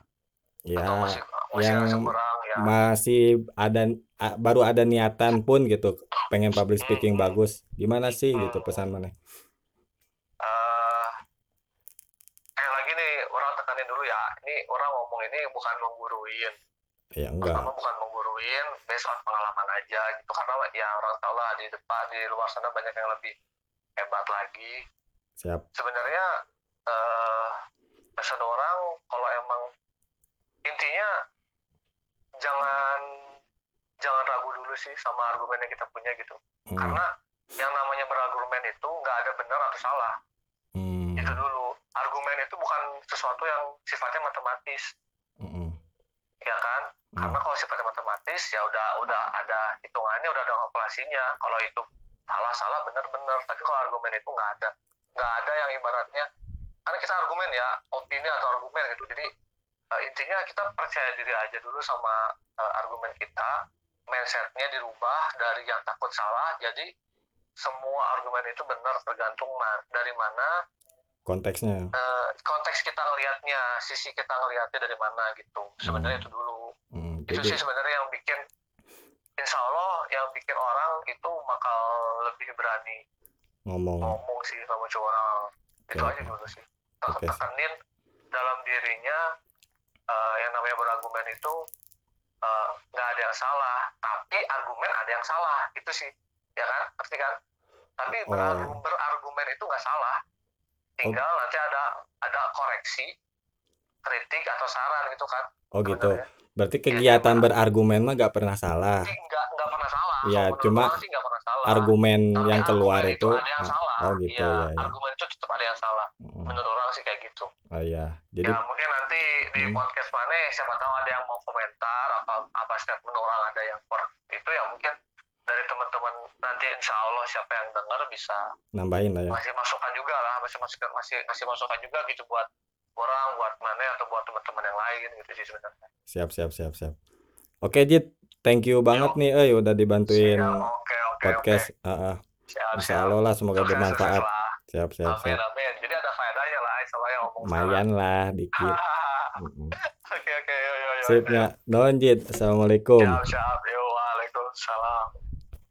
Ya atau masih masih yang ngerasa kurang ya masih ada baru ada niatan pun gitu pengen public speaking Hmm. bagus. Gimana sih gitu. Hmm. pesan mana eh kayak lagi nih orang tekanin dulu ya. Ini orang ngomong ini bukan mengguruin. Ya enggak. Pertama bukan mengguruin based on pengalaman aja gitu. Karena ya orang tahu lah di depan di luar sana banyak yang lebih hebat lagi. Siap. Sebenarnya eh pesan orang kalau emang intinya jangan jangan ragu dulu sih sama argumen yang kita punya gitu. Hmm. karena yang namanya berargumen itu nggak ada benar atau salah. Hmm. itu dulu. Argumen itu bukan sesuatu yang sifatnya matematis. Mm-mm. ya kan? Hmm. karena kalau sifatnya matematis ya udah udah ada hitungannya udah ada kalkulasinya. Kalau itu salah salah benar benar. Tapi kalau argumen itu nggak ada. Nggak ada yang ibaratnya karena kita argumen ya opini atau argumen gitu. Jadi eh, intinya kita percaya diri aja dulu sama eh, argumen kita. Mindsetnya dirubah dari yang takut salah jadi semua argumen itu benar tergantung ma- dari mana konteksnya. eh, konteks kita ngelihatnya sisi kita ngelihatnya dari mana gitu. Sebenarnya Hmm. itu dulu. Hmm, itu jadi sih sebenarnya yang bikin insya Allah yang bikin orang itu bakal lebih berani ngomong. ngomong sih sama cowok orang. Itu aja dulu sih. Oke. tekenin dalam dirinya eh, yang namanya berargumen itu eh, nggak ada yang salah tapi argumen ada yang salah itu sih ya kan pasti kan tapi Oh. berargu- berargumen itu nggak salah tinggal nanti ada ada koreksi kritik atau saran gitu kan Oh gitu. sebenarnya. Berarti kegiatan gimana? berargumen mah gak pernah salah. Nggak pernah salah Iya, cuma sih nggak pernah salah Argumen Tapi yang keluar argumen itu, ada yang ah, salah oh gitu iya, ya, ya. argumen itu tetap ada yang salah Mm, menurut orang sih kayak gitu Oh iya. Jadi ya mungkin nanti di Hmm. podcast mana siapa tahu ada yang mau komentar apa apa statement orang ada yang per itu ya mungkin dari teman-teman nanti insya Allah siapa yang dengar bisa nambahin lah ya. masih masukan juga lah masih masukan masih masih masukan juga gitu buat orang buat mana atau buat teman-teman yang lain gitu sih sebenarnya Siap siap siap siap. Oke Jit, thank you banget nih eh udah dibantuin Siap, oke oke podcast. oke Ah, ah. siap Insya siap Allah lah semoga Sukses, bermanfaat. lah. Siap siap amin siap. amin jadi ada faedahnya lah sama yang ngomong Lumayan lah dikit. Mm-mm. oke oke yo yo yo Sip ya. Don Jit. Assalamualaikum. siap siap yo waalaikumsalam